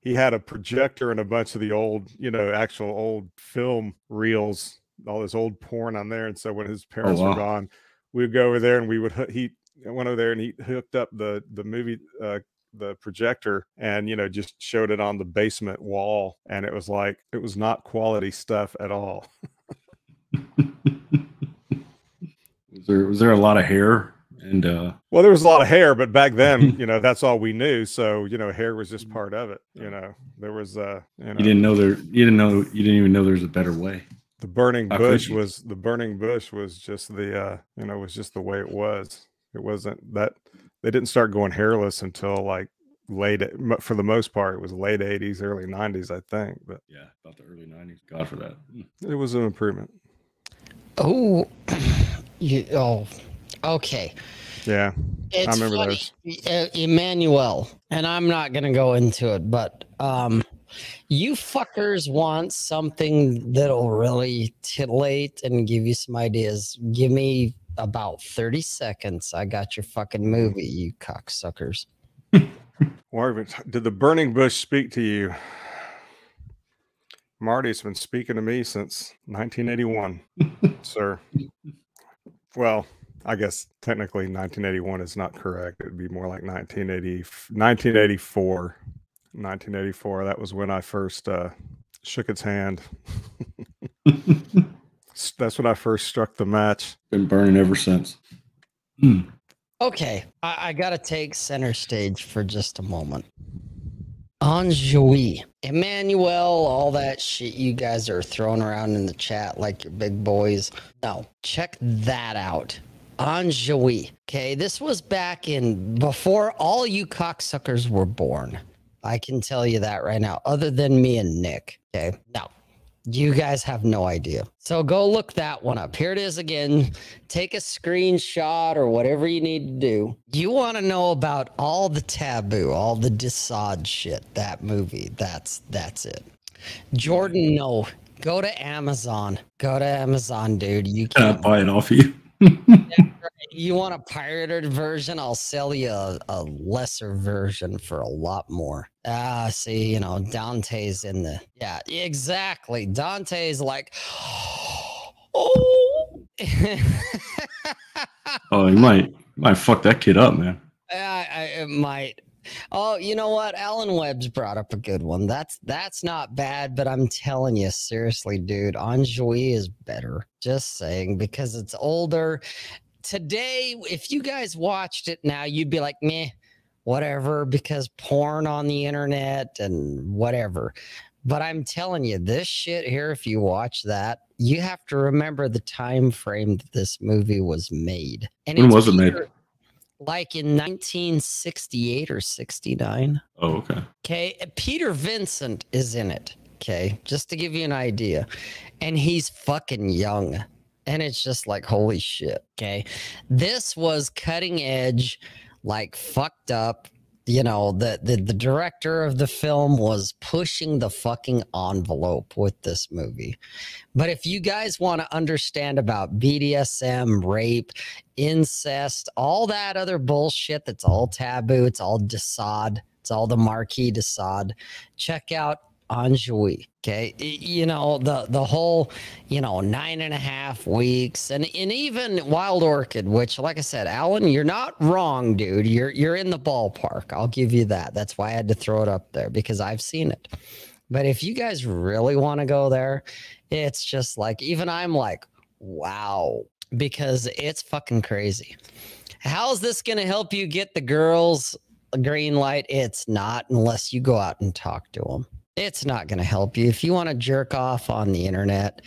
he had a projector and a bunch of the old, you know, actual old film reels all this old porn on there. And so when his parents wow. were gone, we would go over there and we would he went over there and he hooked up the the movie uh the projector and you know just showed it on the basement wall and it was like it was not quality stuff at all Was there was there a lot of hair and uh well there was a lot of hair but back then you know that's all we knew so you know hair was just part of it you know there was uh you know you didn't know there you didn't know you didn't even know there's a better way. The burning How bush was the burning bush was just the uh you know was just the way it was it wasn't that they didn't start going hairless until like late mo- for the most part it was late 80s early 90s i think but Yeah, about the early nineties. God for that. Mm. it was an improvement Oh, you, oh, okay. yeah It's remember funny, those. E- Emmanuel, and I'm not gonna go into it, but um, you fuckers want something that'll really titillate and give you some ideas. Give me about 30 seconds. I got your fucking movie, you cocksuckers. Marvin, did the burning bush speak to you marty's been speaking to me since 1981 sir well i guess technically 1981 is not correct it would be more like 1980 1984 1984 that was when i first uh shook its hand that's when i first struck the match Been burning ever since. Mm. Okay, I, I gotta take center stage for just a moment. Anjouy, Emmanuel, all that shit you guys are throwing around in the chat like you're big boys. No, check that out. Anjouy. Okay, this was back in before all you cocksuckers were born. I can tell you that right now, other than me and Nick. Okay, no, you guys have no idea. So go look that one up. Here it is again. Take a screenshot or whatever you need to do. You want to know about all the taboo, all the de Sade shit. That movie. That's that's it. Jordan, no. Go to Amazon. Go to Amazon, dude. You can't. buy it off you? You want a pirated version? I'll sell you a, a lesser version for a lot more. Ah, see, you know, Dante's in the yeah, exactly. Dante's like, oh, Oh, you might might fuck that kid up, man. I, I it might. Oh, you know what? Alan Webb's brought up a good one. That's that's not bad, but I'm telling you, seriously, dude, Anjouy is better. Just saying, because it's older. Today, if you guys watched it now, you'd be like, meh, whatever, because porn on the internet and whatever. But I'm telling you, this shit here, if you watch that, you have to remember the time frame that this movie was made. And When was it made? Like in 1968 or 69. Oh, okay. Okay. Uh, Peter Vincent is in it. Okay. Just to give you an idea. And he's fucking young. And it's just like, holy shit. Okay. This was cutting edge, like fucked up. You know, the, the the director of the film was pushing the fucking envelope with this movie. But if you guys want to understand about BDSM, rape, incest, all that other bullshit that's all taboo, it's all de Sade, it's all the Marquis de Sade. Check out Anjouy. Okay. You know, the the whole, you know, nine and a half weeks and, and even Wild Orchid, which like I said, Alan, you're not wrong, dude. You're you're in the ballpark. I'll give you that. That's why I had to throw it up there because I've seen it. But if you guys really want to go there, it's just like even I'm like, wow, because it's fucking crazy. How's this going to help you get the girls green light? It's not unless you go out and talk to them. It's not going to help you. If you want to jerk off on the internet,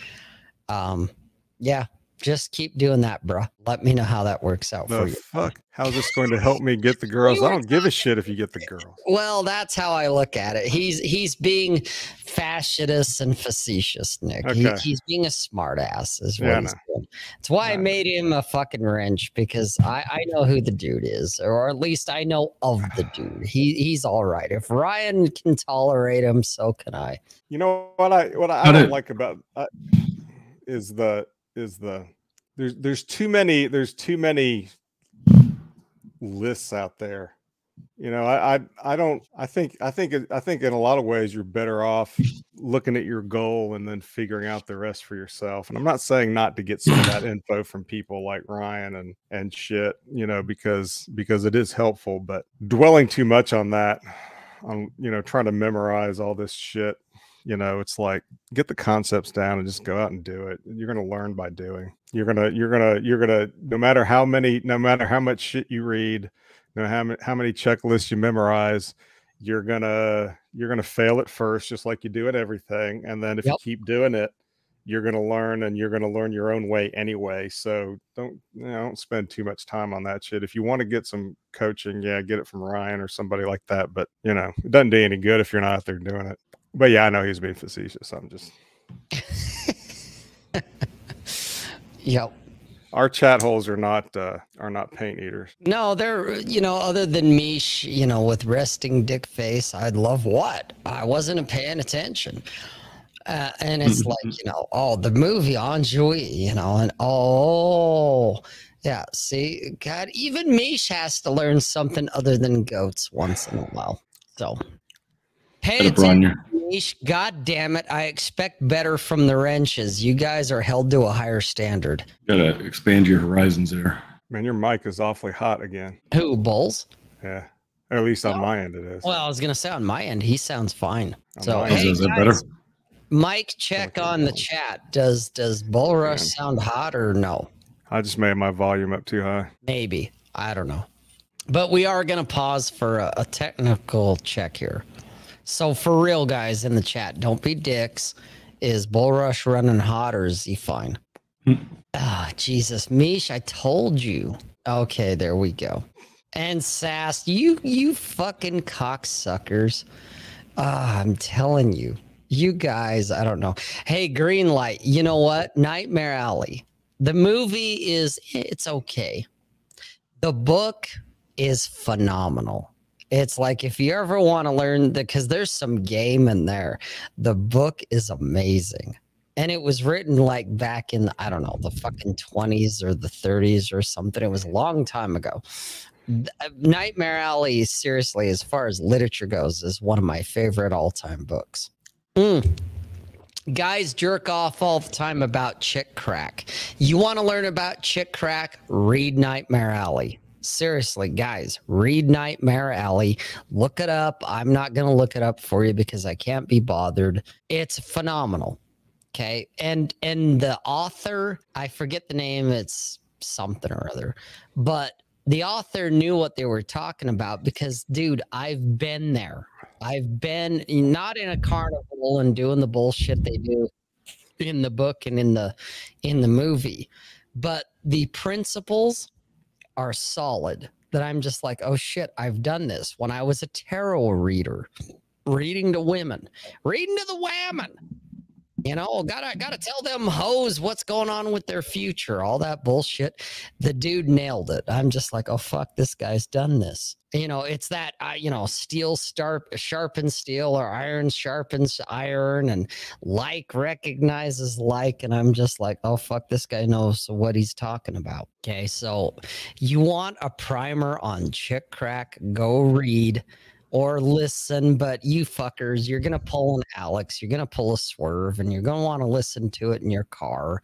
um, yeah, just keep doing that, bro. Let me know how that works out the for you. fuck how's this going to help me get the girls i don't give a shit if you get the girls Well, that's how I look at it. He's he's being fascistous and facetious, Nick. He, he's being a smartass, is what Yeah, he's know. doing. That's why I made him a fucking wrench because I, I know who the dude is, or at least I know of the dude. He he's all right. If Ryan can tolerate him, so can I. You know what I what I, I don't like about uh, is the is the there's there's too many there's too many lists out there You know, I, I I don't I think I think I think in a lot of ways you're better off looking at your goal and then figuring out the rest for yourself. And I'm not saying not to get some of that info from people like Ryan and and shit, you know, because because it is helpful, but dwelling too much on that on you know trying to memorize all this shit, you know, it's like get the concepts down and just go out and do it. You're going to learn by doing. You're going to you're going to you're going to no matter how many no matter how much shit you read, no how many how many checklists you memorize, you're gonna you're gonna fail at first, just like you do at everything. And then if Yep. you keep doing it, you're gonna learn, and you're gonna learn your own way anyway. So don't you know, don't spend too much time on that shit. If you want to get some coaching, yeah, get it from Ryan or somebody like that. But you know, it doesn't do any good if you're not out there doing it. But yeah, I know he's being facetious. I'm just Yep. our chat holes are not uh, are not paint eaters. No, they're you know, other than me, you know, with resting dick face, I'd love what? I wasn't paying attention. Uh, and it's like, you know, oh, the movie Ennui, you know, and oh, yeah, see, God, even Mish has to learn something other than goats once in a while. So pay Better run attention, your Mish. God damn it. I expect better from the wrenches. You guys are held to a higher standard. gotta expand your horizons there. Man, your mic is awfully hot again. Who, Bulls? Yeah, or at least on Oh. my end it is. Well, I was gonna say on my end, he sounds fine. On So my Is, hey, is that guys, better? Mike, check Okay, on the well. chat. Does does Bull Rush Yeah. sound hot or no? I just made my volume up too high. Maybe I don't know. But we are gonna pause for a, a technical check here. So for real, guys in the chat, don't be dicks. Is Bull Rush running hot or is he fine? Hmm. Ah, Jesus, Mish, I told you. Okay, there we go. And Sass, you you fucking cocksuckers. Ah, I'm telling you. You guys, I don't know. Hey, green light. You know what? Nightmare Alley. The movie is it's okay. The book is phenomenal. It's like if you ever want to learn the because there's some game in there. The book is amazing. And it was written like back in I don't know, the fucking 20s or the 30s or something. It was a long time ago. Uh, Nightmare Alley, seriously, as far as literature goes, is one of my favorite all-time books. Mm. Guys jerk off all the time about chick crack. You want to learn about chick crack? Read Nightmare Alley. Seriously, guys, read Nightmare Alley. Look it up. I'm not going to look it up for you because I can't be bothered. It's phenomenal. Okay. And and the author, I forget the name, it's something or other. But the author knew what they were talking about because dude, I've been there. I've been not in a carnival and doing the bullshit they do in the book and in the in the movie, but the principles are solid. That I'm just like, oh shit, I've done this when I was a tarot reader, reading to women, reading to the women. You know, gotta gotta tell them hoes what's going on with their future, all that bullshit. The dude nailed it. I'm just like, oh fuck, this guy's done this. You know, it's that uh, you know, steel sharp sharpens steel or iron sharpens iron, and like recognizes like, and I'm just like, oh fuck, this guy knows what he's talking about. Okay, so you want a primer on chick crack? Go read or listen, but you fuckers, you're gonna pull an Alex, you're gonna pull a swerve, and you're gonna want to listen to it in your car,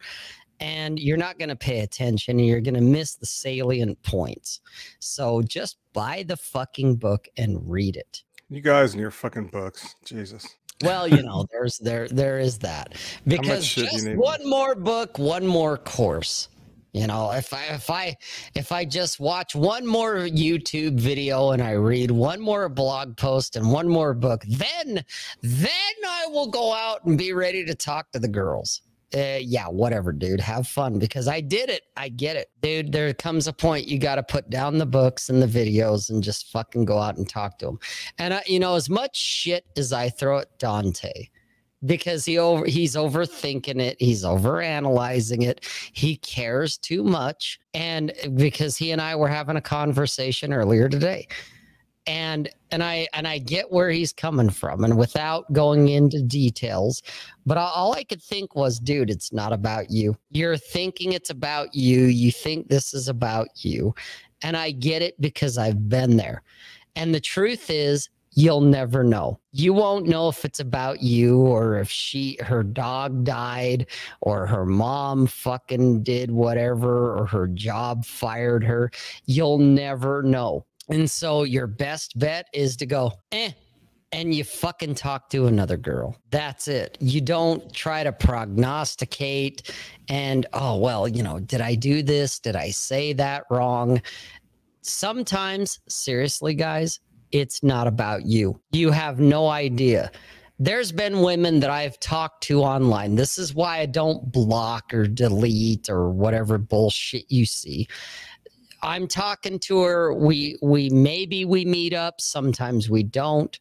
and you're not gonna pay attention, and you're gonna miss the salient points. So just buy the fucking book and read it. You guys and your fucking books. Jesus. Well, you know, there's there there is that because just one more book, one more course. You know, if I if I if I just watch one more YouTube video and I read one more blog post and one more book, then then I will go out and be ready to talk to the girls. Uh, yeah, whatever, dude. Have fun because I did it. I get it, dude. There comes a point you got to put down the books and the videos and just fucking go out and talk to them. And I, you know, as much shit as I throw at Dante, because he over he's overthinking it, he's overanalyzing it, he cares too much, and because he and I were having a conversation earlier today, and and I and I get where he's coming from, and without going into details, but all- all I could think was, dude, it's not about you. You're thinking it's about you. You think this is about you, and I get it because I've been there. And the truth is, you'll never know. You won't know if it's about you or if she her dog died or her mom fucking did whatever or her job fired her. You'll never know. And so your best bet is to go, eh, and you fucking talk to another girl. That's it. You don't try to prognosticate and, oh, well, you know, did I do this? Did I say that wrong? Sometimes, seriously, guys, it's not about you. You have no idea. There's been women that I've talked to online. This is why I don't block or delete or whatever bullshit you see. I'm talking to her. We we maybe we meet up, sometimes we don't.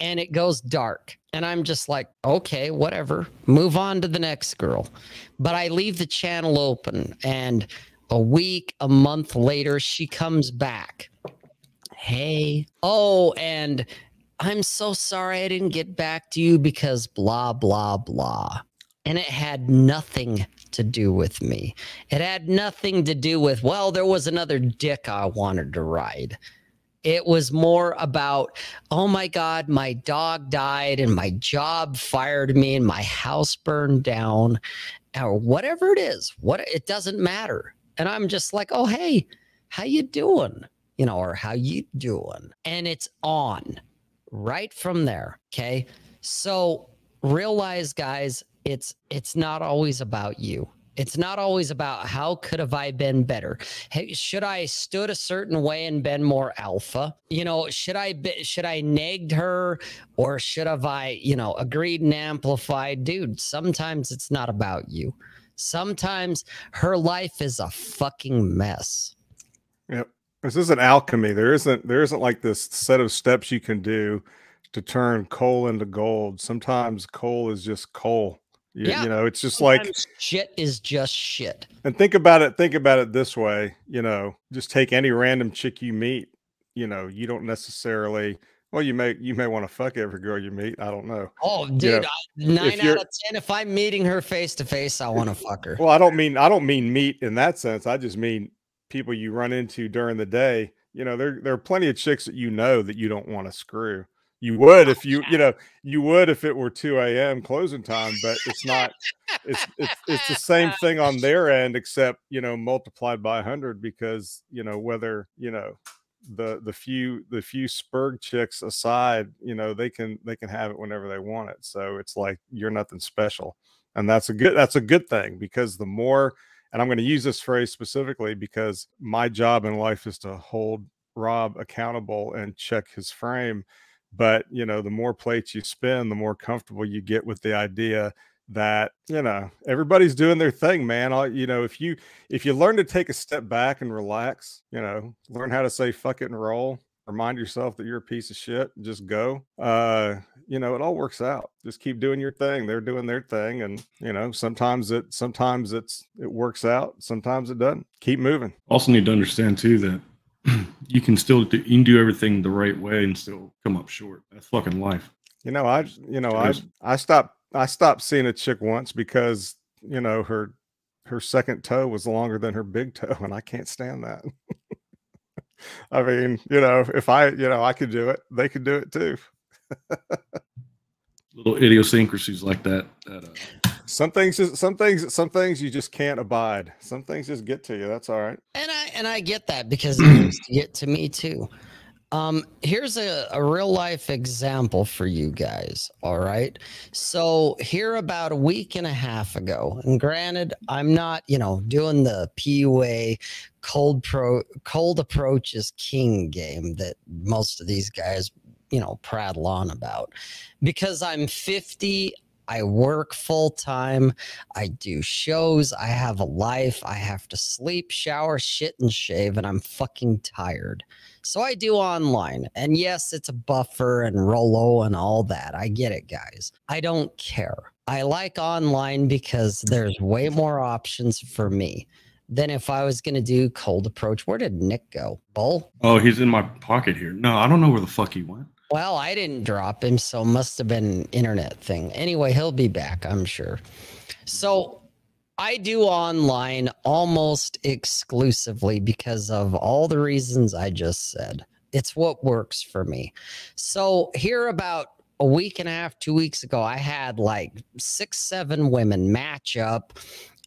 And it goes dark. And I'm just like, okay, whatever. Move on to the next girl. But I leave the channel open and a week, a month later, she comes back. Hey. Oh, and I'm so sorry I didn't get back to you because blah, blah, blah. And it had nothing to do with me. It had nothing to do with, well, there was another dick I wanted to ride. It was more about, oh my God, my dog died and my job fired me and my house burned down or whatever it is. What it doesn't matter. And I'm just like, oh hey, how you doing? You know, or how you doing? And it's on right from there. Okay. So realize, guys, it's it's not always about you. It's not always about how could have I been better? Hey, should I stood a certain way and been more alpha? You know, should I be, should I nagged her or should have I, you know, agreed and amplified? Dude, sometimes it's not about you. Sometimes her life is a fucking mess. Yep. This isn't alchemy. There isn't there isn't like this set of steps you can do to turn coal into gold. Sometimes coal is just coal. You, Yeah. you know, it's just like shit is just shit. and think about it think about it this way, you know, just take any random chick you meet, you know, you don't necessarily well, you may you may want to fuck every girl you meet. I don't know. Oh, dude, know, I, nine out of ten. If I'm meeting her face to face, I want to fuck her. Well, I don't mean I don't mean meet in that sense. I just mean people you run into during the day. You know, there there are plenty of chicks that you know that you don't want to screw. You would oh, if you you know you would if it were 2 a.m. closing time, but it's not. It's it's it's the same thing on their end, except you know multiplied by hundred because you know whether you know the the few the few spurg chicks aside, you know they can they can have it whenever they want it. So it's like you're nothing special, and that's a good that's a good thing because the more and I'm going to use this phrase specifically because my job in life is to hold Rob accountable and check his frame. But you know, the more plates you spin, the more comfortable you get with the idea that you know everybody's doing their thing, man. You know, if you if you learn to take a step back and relax, you know, learn how to say fuck it and roll. Remind yourself that you're a piece of shit. Just go. Uh, you know, it all works out. Just keep doing your thing. They're doing their thing, and you know, sometimes it sometimes it's it works out. Sometimes it doesn't. Keep moving. Also need to understand too that you can still do, you can do everything the right way and still come up short. That's fucking life. You know, I you know I I stopped I stopped seeing a chick once because you know her her second toe was longer than her big toe, and I can't stand that. I mean, you know, if I you know I could do it, they could do it too. Little idiosyncrasies like that. That uh, Some things just some things some things you just can't abide. Some things just get to you. That's all right. And I and I get that because it used to get to me too. Um, here's a, a real life example for you guys. All right. So here about a week and a half ago, and granted, I'm not, you know, doing the PUA cold pro cold approach is king game that most of these guys, you know, prattle on about. Because I'm 50, I work full time. I do shows. I have a life. I have to sleep, shower, shit, and shave, and I'm fucking tired. So I do online. And yes, it's a buffer and Rollo and all that. I get it, guys. I don't care. I like online because there's way more options for me than if I was going to do cold approach. Where did Nick go? Bull? oh, he's in my pocket here. No, I don't know where the fuck he went. Well, I didn't drop him, so must have been an internet thing. Anyway, he'll be back, I'm sure. So I do online almost exclusively because of all the reasons I just said. It's what works for me. So here about a week and a half, two weeks ago, I had like six, seven women match up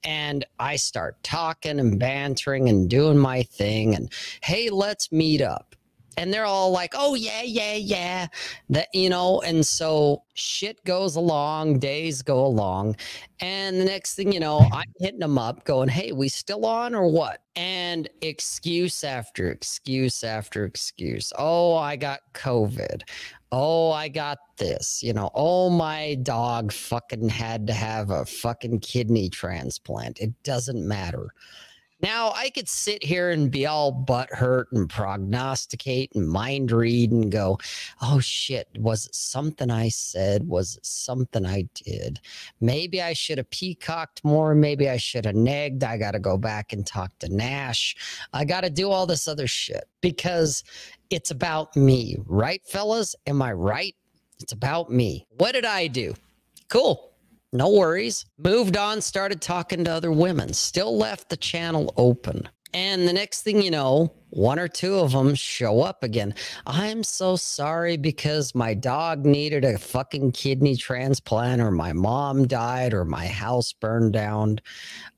and I start talking and bantering and doing my thing and hey, let's meet up. And they're all like, oh yeah, yeah, yeah. That you know, and so shit goes along, days go along. And the next thing you know, I'm hitting them up, going, Hey, we still on or what? And excuse after excuse after excuse. Oh, I got COVID oh, I got this, you know, oh, my dog fucking had to have a fucking kidney transplant. It doesn't matter. Now, I could sit here and be all butt hurt and prognosticate and mind read and go, oh shit, was it something I said? Was it something I did? Maybe I should have peacocked more. Maybe I should have nagged. I got to go back and talk to Nash. I got to do all this other shit because it's about me, right, fellas? Am I right? It's about me. What did I do? Cool. No worries. Moved on, started talking to other women, still left the channel open. And the next thing you know, one or two of them show up again. I'm so sorry because my dog needed a fucking kidney transplant, or my mom died, or my house burned down.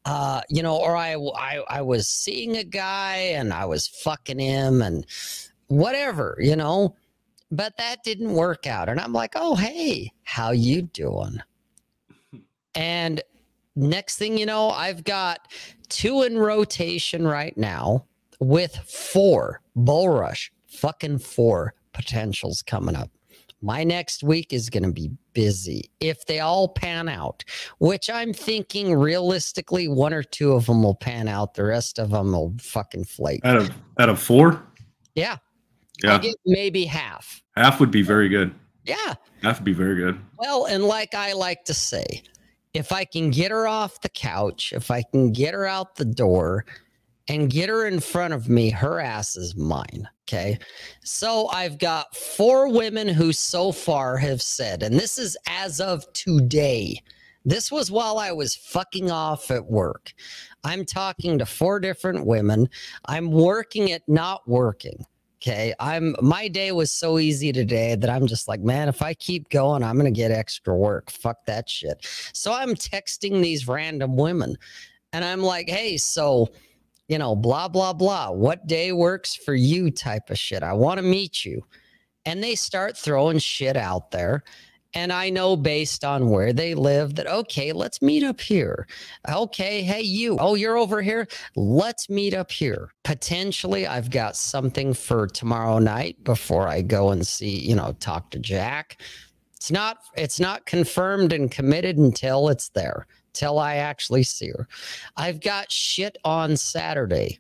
Uh, you know, or I, I, I was seeing a guy and I was fucking him, and whatever, you know. But that didn't work out. And I'm like, oh hey, how you doing? And next thing you know, I've got two in rotation right now with four bull rush, fucking four potentials coming up. My next week is going to be busy if they all pan out, which I'm thinking realistically, one or two of them will pan out. The rest of them will fucking flake. Out of out of four, Yeah. yeah, maybe half. half would be very good. Yeah. Half would be very good. Well, and like I like to say, if I can get her off the couch, if I can get her out the door and get her in front of me, her ass is mine. Okay. So I've got four women who so far have said, and this is as of today. This was while I was fucking off at work. I'm talking to four different women. I'm working at not working. Okay. I'm my day was so easy today that I'm just like, man, if I keep going, I'm gonna get extra work. Fuck that shit. So I'm texting these random women and I'm like, hey, so you know, blah, blah, blah. What day works for you type of shit. I want to meet you. And they start throwing shit out there. And I know based on where they live that, okay, let's meet up here. Okay, hey, you. Oh, you're over here. Let's meet up here. Potentially, I've got something for tomorrow night before I go and see, you know, talk to Jack. It's not it's not confirmed and committed until it's there, till I actually see her. I've got shit on Saturday.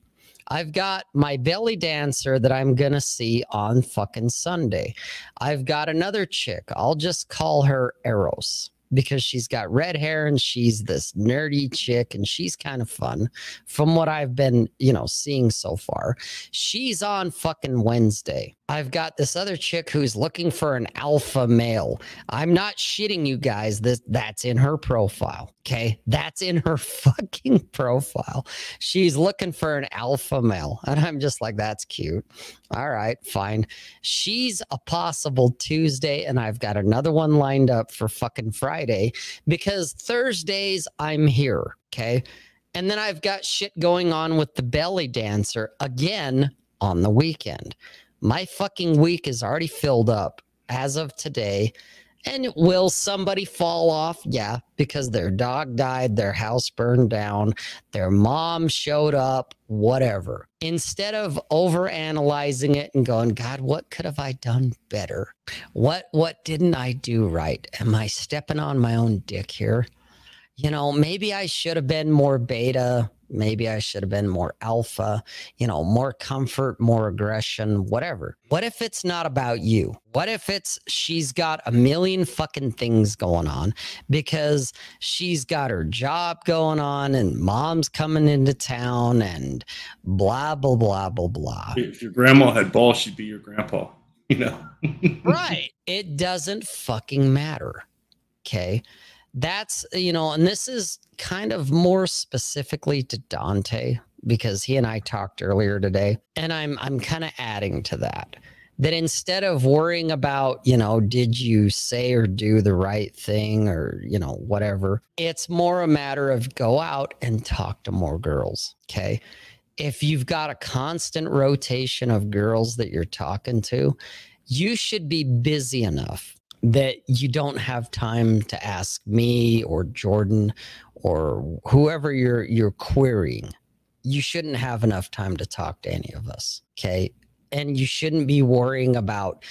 I've got my belly dancer that I'm going to see on fucking Sunday. I've got another chick. I'll just call her Eros because she's got red hair and she's this nerdy chick and she's kind of fun from what I've been, you know, seeing so far. She's on fucking Wednesday. I've got this other chick who's looking for an alpha male. I'm not shitting you guys. This that's in her profile. Okay. That's in her fucking profile. She's looking for an alpha male. And I'm just like, that's cute. All right, fine. She's a possible Tuesday, and I've got another one lined up for fucking Friday because Thursdays I'm here. Okay. And then I've got shit going on with the belly dancer again on the weekend. My fucking week is already filled up as of today. And will somebody fall off? Yeah, because their dog died, their house burned down, their mom showed up, whatever. Instead of over analyzing it and going, God, what could have I done better? What what didn't I do right? Am I stepping on my own dick here? You know, maybe I should have been more beta. Maybe I should have been more alpha, you know, more comfort, more aggression, whatever. What if it's not about you? What if it's she's got a million fucking things going on because she's got her job going on and mom's coming into town and blah, blah, blah, blah, blah. If your grandma had balls, she'd be your grandpa. You know. right. It doesn't fucking matter. Okay. That's, you know, and this is kind of more specifically to Dante because he and I talked earlier today and I'm I'm kind of adding to that. that instead of worrying about, you know, did you say or do the right thing or, you know, whatever, it's more a matter of go out and talk to more girls. Okay. If you've got a constant rotation of girls that you're talking to, you should be busy enough that you don't have time to ask me or Jordan or whoever you're you're querying. You shouldn't have enough time to talk to any of us. Okay. And you shouldn't be worrying about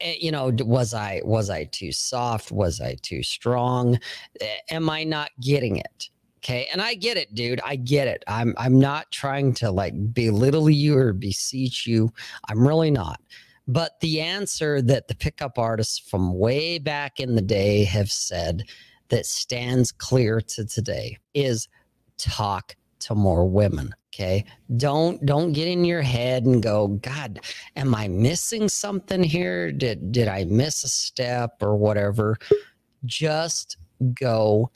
eh, you know was i was i too soft was i too strong Eh, am i not getting it okay and i get it dude i get it i'm i'm not trying to like belittle you or beseech you i'm really not but the answer that the pickup artists from way back in the day have said that stands clear to today is talk to more women. Okay. Don't don't get in your head and go, God, am I missing something here? Did did I miss a step or whatever? Just go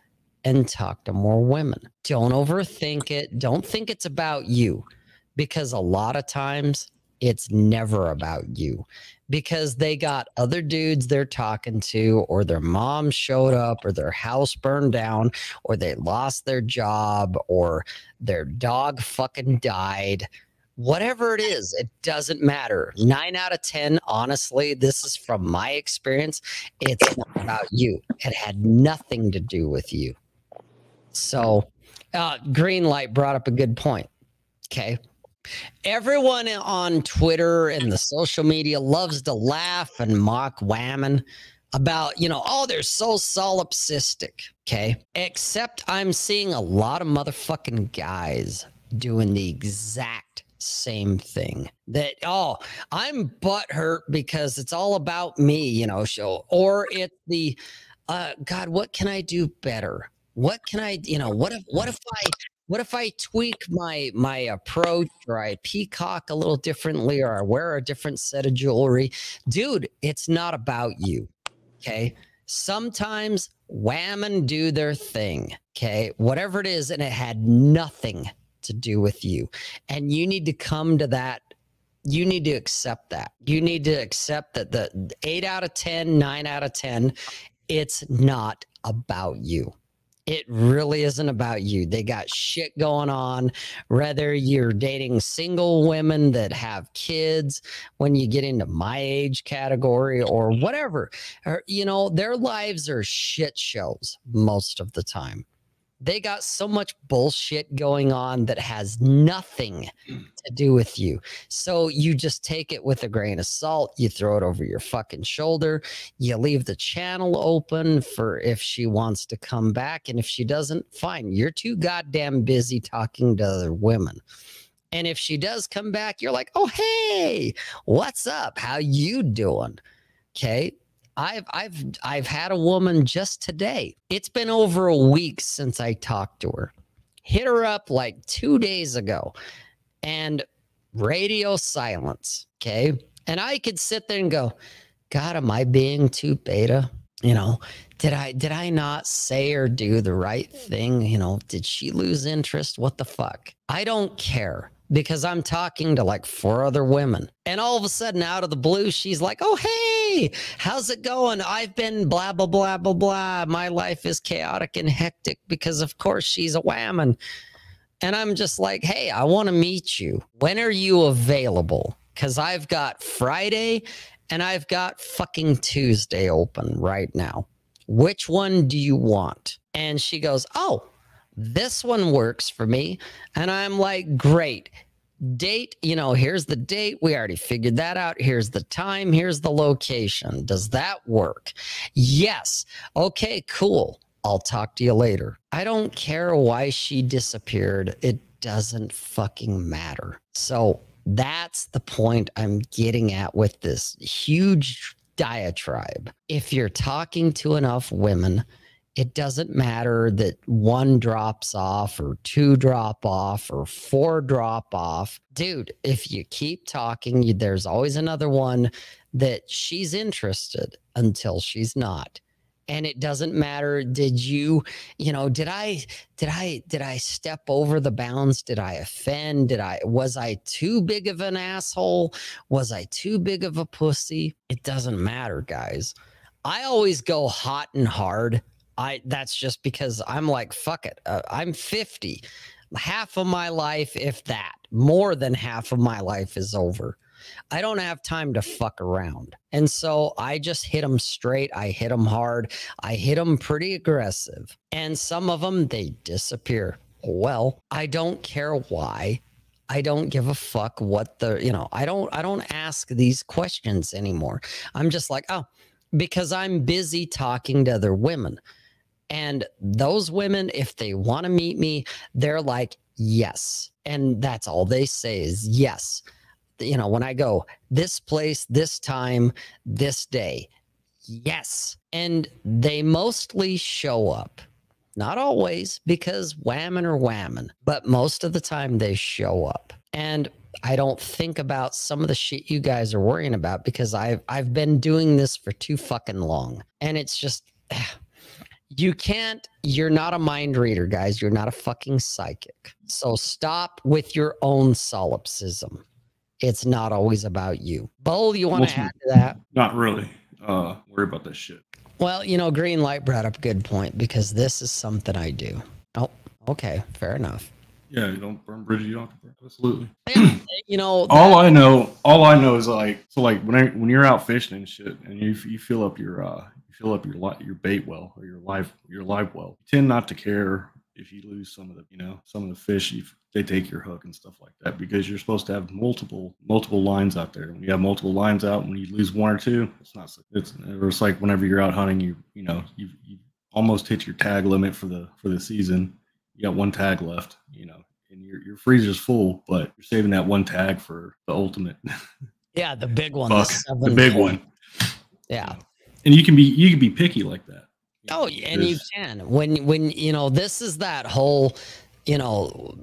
and talk to more women. Don't overthink it. Don't think it's about you because a lot of times it's never about you because they got other dudes they're talking to, or their mom showed up, or their house burned down, or they lost their job, or their dog fucking died. Whatever it is, it doesn't matter. Nine out of 10, honestly, this is from my experience. It's not about you. It had nothing to do with you. So, uh, Greenlight brought up a good point. Okay. Everyone on Twitter and the social media loves to laugh and mock Whammon about, you know, oh, they're so solipsistic. Okay. Except I'm seeing a lot of motherfucking guys doing the exact same thing that oh i'm butthurt because it's all about me you know show or it's the uh god what can i do better what can i you know what if what if i what if I tweak my my approach or I peacock a little differently or I wear a different set of jewelry? Dude, it's not about you. Okay. Sometimes whammon do their thing. Okay. Whatever it is, and it had nothing to do with you. And you need to come to that. You need to accept that. You need to accept that the eight out of 10, nine out of 10, it's not about you. It really isn't about you. They got shit going on. Whether you're dating single women that have kids when you get into my age category or whatever, or, you know, their lives are shit shows most of the time. They got so much bullshit going on that has nothing to do with you. So you just take it with a grain of salt. You throw it over your fucking shoulder. You leave the channel open for if she wants to come back. And if she doesn't, fine. You're too goddamn busy talking to other women. And if she does come back, you're like, oh hey, what's up? How you doing? Okay. I've I've I've had a woman just today. It's been over a week since I talked to her. Hit her up like 2 days ago and radio silence, okay? And I could sit there and go, "God, am I being too beta?" You know, did I did I not say or do the right thing? You know, did she lose interest? What the fuck? I don't care because I'm talking to like four other women. And all of a sudden, out of the blue, she's like, Oh, hey, how's it going? I've been blah, blah, blah, blah, blah. My life is chaotic and hectic because, of course, she's a whammon. And I'm just like, Hey, I want to meet you. When are you available? Because I've got Friday and I've got fucking Tuesday open right now. Which one do you want? And she goes, Oh, this one works for me. And I'm like, great. Date, you know, here's the date. We already figured that out. Here's the time. Here's the location. Does that work? Yes. Okay, cool. I'll talk to you later. I don't care why she disappeared. It doesn't fucking matter. So that's the point I'm getting at with this huge diatribe. If you're talking to enough women, it doesn't matter that one drops off or two drop off or four drop off. Dude, if you keep talking, you, there's always another one that she's interested until she's not. and it doesn't matter did you you know did i did i did i step over the bounds? Did i offend? Did i was i too big of an asshole? Was i too big of a pussy? It doesn't matter guys. I always go hot and hard i that's just because i'm like fuck it uh, i'm 50 half of my life if that more than half of my life is over I don't have time to fuck around. And so I just hit them straight. I hit them hard. I hit them pretty aggressive. And some of them, they disappear. Well, I don't care why. I don't give a fuck what the, you know, I don't, I don't ask these questions anymore. I'm just like, oh, because I'm busy talking to other women. And those women, if they want to meet me, they're like, yes. And that's all they say is yes you know, when I go this place, this time, this day, yes. And they mostly show up. Not always, because whammon or whammon, but most of the time they show up. And I don't think about some of the shit you guys are worrying about because I've I've been doing this for too fucking long. And it's just you can't you're not a mind reader, guys. You're not a fucking psychic. So stop with your own solipsism it's not always about you. Bull, you want to add to that? Not really. Uh, worry about this shit. Well, you know, Green Light brought up a good point because this is something I do. Oh, okay, fair enough. Yeah, you don't burn bridges. You don't have to burn. Absolutely. you know, all I know, all I know is like, so like when I, when you're out fishing and shit, and you you fill up your uh you fill up your your bait well or your live your live well, you tend not to care if you lose some of the you know some of the fish you they take your hook and stuff like that because you're supposed to have multiple multiple lines out there. When you have multiple lines out, when you lose one or two, it's not. It's it's like whenever you're out hunting, you you know you you almost hit your tag limit for the for the season. You got one tag left, you know, and your your freezer's full, but you're saving that one tag for the ultimate. Yeah, the big one, Buck, the, the big one. Yeah, and you can be you can be picky like that. Oh, and you can when when you know this is that whole, you know,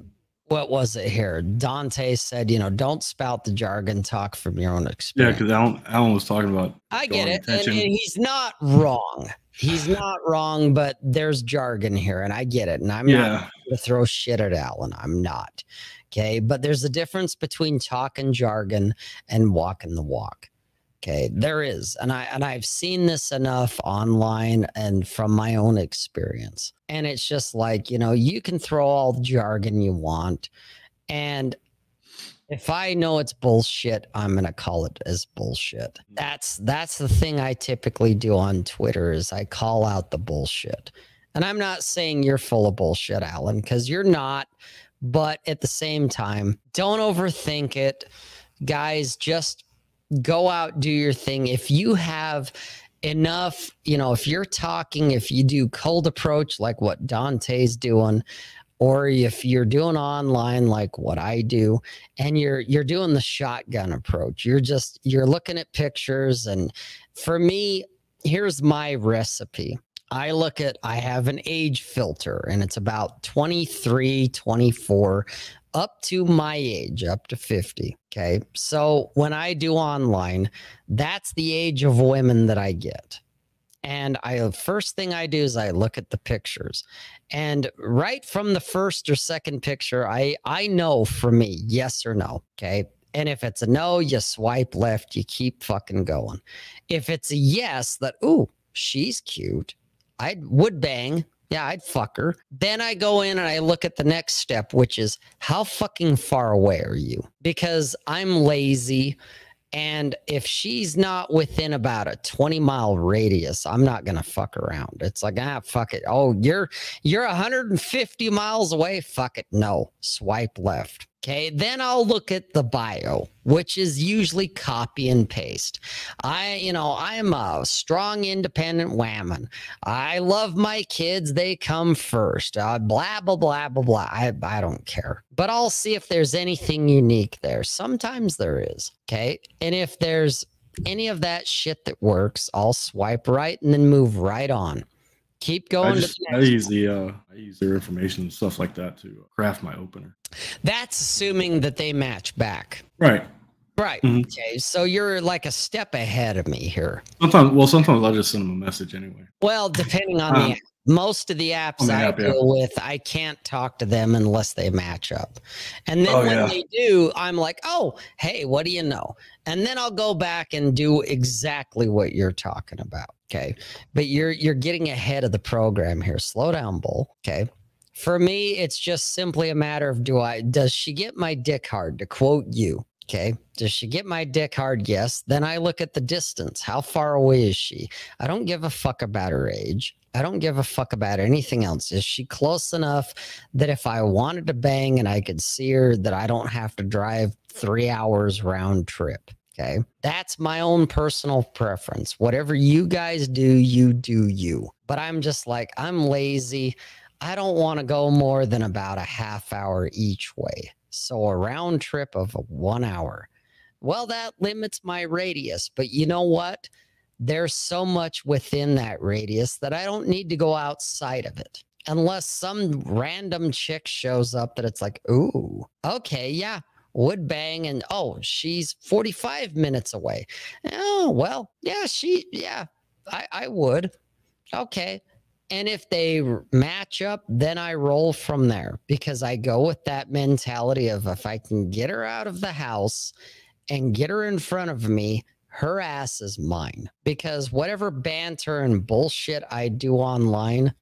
what was it here? Dante said, you know, don't spout the jargon, talk from your own experience. Yeah, because Alan, Alan was talking about. I get it, and, and, he's not wrong. He's not wrong, but there's jargon here, and I get it. And I'm yeah. not to throw shit at Alan. I'm not. Okay, but there's a difference between talking jargon and walking the walk. Okay, there is, and I and I've seen this enough online and from my own experience. And it's just like, you know, you can throw all the jargon you want. And if I know it's bullshit, I'm gonna call it as bullshit. Mm-hmm. That's that's the thing I typically do on Twitter is I call out the bullshit. And I'm not saying you're full of bullshit, Alan, because you're not. But at the same time, don't overthink it. Guys, just go out, do your thing. If you have enough, you know, if you're talking, if you do cold approach like what Dante's doing, or if you're doing online like what I do, and you're you're doing the shotgun approach, you're just you're looking at pictures. And for me, here's my recipe. I look at I have an age filter and it's about 23, 24 up to my age, up to 50. Okay. So when I do online, that's the age of women that I get. And I first thing I do is I look at the pictures. And right from the first or second picture, I I know for me, yes or no. Okay. And if it's a no, you swipe left, you keep fucking going. If it's a yes, that ooh, she's cute, I would bang, yeah, I'd fuck her. Then I go in and I look at the next step, which is how fucking far away are you? Because I'm lazy. And if she's not within about a 20 mile radius, I'm not gonna fuck around. It's like, ah, fuck it. Oh, you're you're 150 miles away. Fuck it. No. Swipe left. Okay, then I'll look at the bio, which is usually copy and paste. I, you know, I'm a strong, independent whammon. I love my kids; they come first. Uh, blah blah blah blah blah. I, I don't care, but I'll see if there's anything unique there. Sometimes there is. Okay, and if there's any of that shit that works, I'll swipe right and then move right on. Keep going. I, just, I use the uh, I use their information and stuff like that to craft my opener. That's assuming that they match back. Right. Right. Mhm. Okay. So you're like a step ahead of me here. Sometimes, well, sometimes I'll just send them a message anyway. Well, depending on Um, the app. Most of the apps the I app, yeah. deal with, I can't talk to them unless they match up. And then Oh, when yeah. they do, I'm like, oh, hey, what do you know? And then I'll go back and do exactly what you're talking about. Okay. But you're you're getting ahead of the program here. Slow down, Bull. Okay. For me, it's just simply a matter of do I does she get my dick hard to quote you? Okay. Does she get my dick hard? Yes. Then I look at the distance. How far away is she? I don't give a fuck about her age. I don't give a fuck about anything else. Is she close enough that if I wanted to bang and I could see her, that I don't have to drive three hours round trip? Okay. That's my own personal preference. Whatever you guys do, you do you. But I'm just like, I'm lazy. I don't want to go more than about a half hour each way. So a round trip of one hour. Well, that limits my radius. But you know what? There's so much within that radius that I don't need to go outside of it. Unless some random chick shows up that it's like, ooh, okay, yeah, would bang. And oh, she's 45 minutes away. Oh, well, yeah, she, yeah, I, I would. Okay. And if they match up, then I roll from there because I go with that mentality of if I can get her out of the house and get her in front of me, her ass is mine. Because whatever banter and bullshit I do online,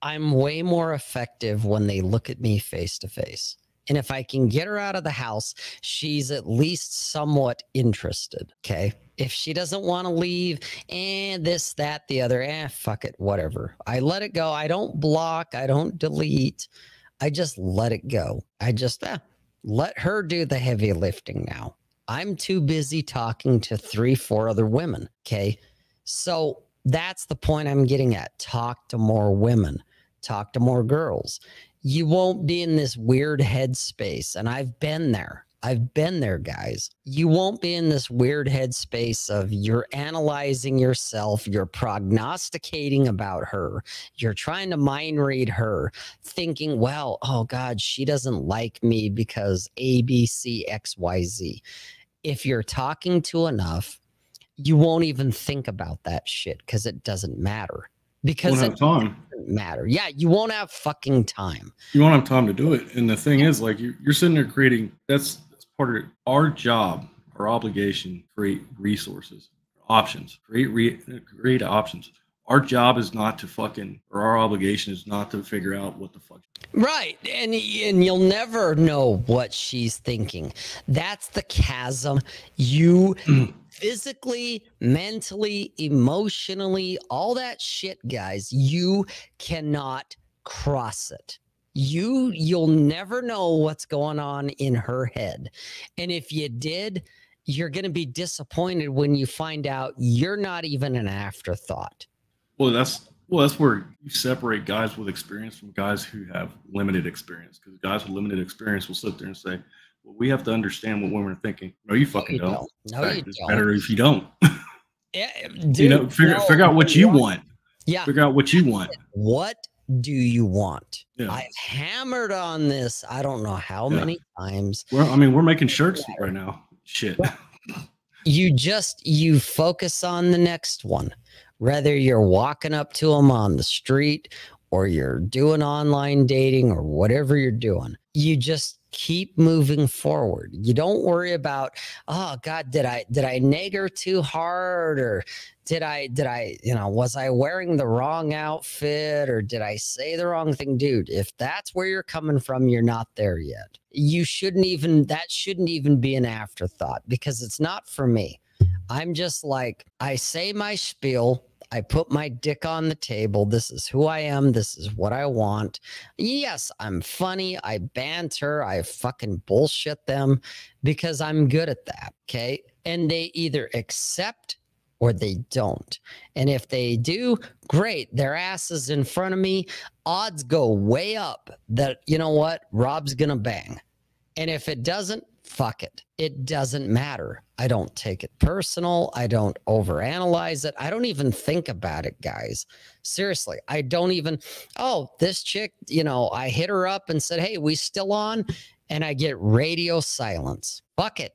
I'm way more effective when they look at me face to face. And if I can get her out of the house, she's at least somewhat interested. Okay. If she doesn't want to leave and this, that, the other, eh, fuck it, whatever. I let it go. I don't block, I don't delete. I just let it go. I just eh, let her do the heavy lifting now. I'm too busy talking to three, four other women. Okay. So that's the point I'm getting at. Talk to more women, talk to more girls. You won't be in this weird headspace. And I've been there. I've been there, guys. You won't be in this weird headspace of you're analyzing yourself, you're prognosticating about her, you're trying to mind read her, thinking, well, oh God, she doesn't like me because A, B, C, X, Y, Z. If you're talking to enough, you won't even think about that shit because it doesn't matter. Because it doesn't matter. Yeah, you won't have fucking time. You won't have time to do it. And the thing is, like, you're, you're sitting there creating. That's that's part of it. Our job, our obligation, create resources, options, create re, create options. Our job is not to fucking, or our obligation is not to figure out what the fuck. Right. And and you'll never know what she's thinking. That's the chasm. You physically, mentally, emotionally, all that shit, guys, you cannot cross it. You you'll never know what's going on in her head. And if you did, you're going to be disappointed when you find out you're not even an afterthought. Well, that's well, that's where you separate guys with experience from guys who have limited experience. Because guys with limited experience will sit there and say, "Well, we have to understand what women are thinking." No, you fucking You don't. don't. No, fact, you it's don't. better if you don't. Yeah, you know, figure no, figure out what you want. Yeah. Figure out what you want. What do you want? Yeah. I've hammered on this. I don't know how Yeah. many times. We're, I mean, we're making shirts right now. Shit. You just you focus on the next one. Whether you're walking up to them on the street or you're doing online dating or whatever you're doing, you just keep moving forward. You don't worry about, oh God, did I did I nag her too hard or did I did I, you know, was I wearing the wrong outfit or did I say the wrong thing? Dude, if that's where you're coming from, you're not there yet. You shouldn't even that shouldn't even be an afterthought because it's not for me. I'm just like, I say my spiel. I put my dick on the table. This is who I am. This is what I want. Yes, I'm funny. I banter. I fucking bullshit them because I'm good at that. Okay. And they either accept or they don't. And if they do, great. Their ass is in front of me. Odds go way up that, you know what? Rob's going to bang. And if it doesn't, fuck it. It doesn't matter. I don't take it personal. I don't overanalyze it. I don't even think about it, guys. Seriously, I don't even, oh, this chick, you know, I hit her up and said, hey, we still on? And I get radio silence. Fuck it.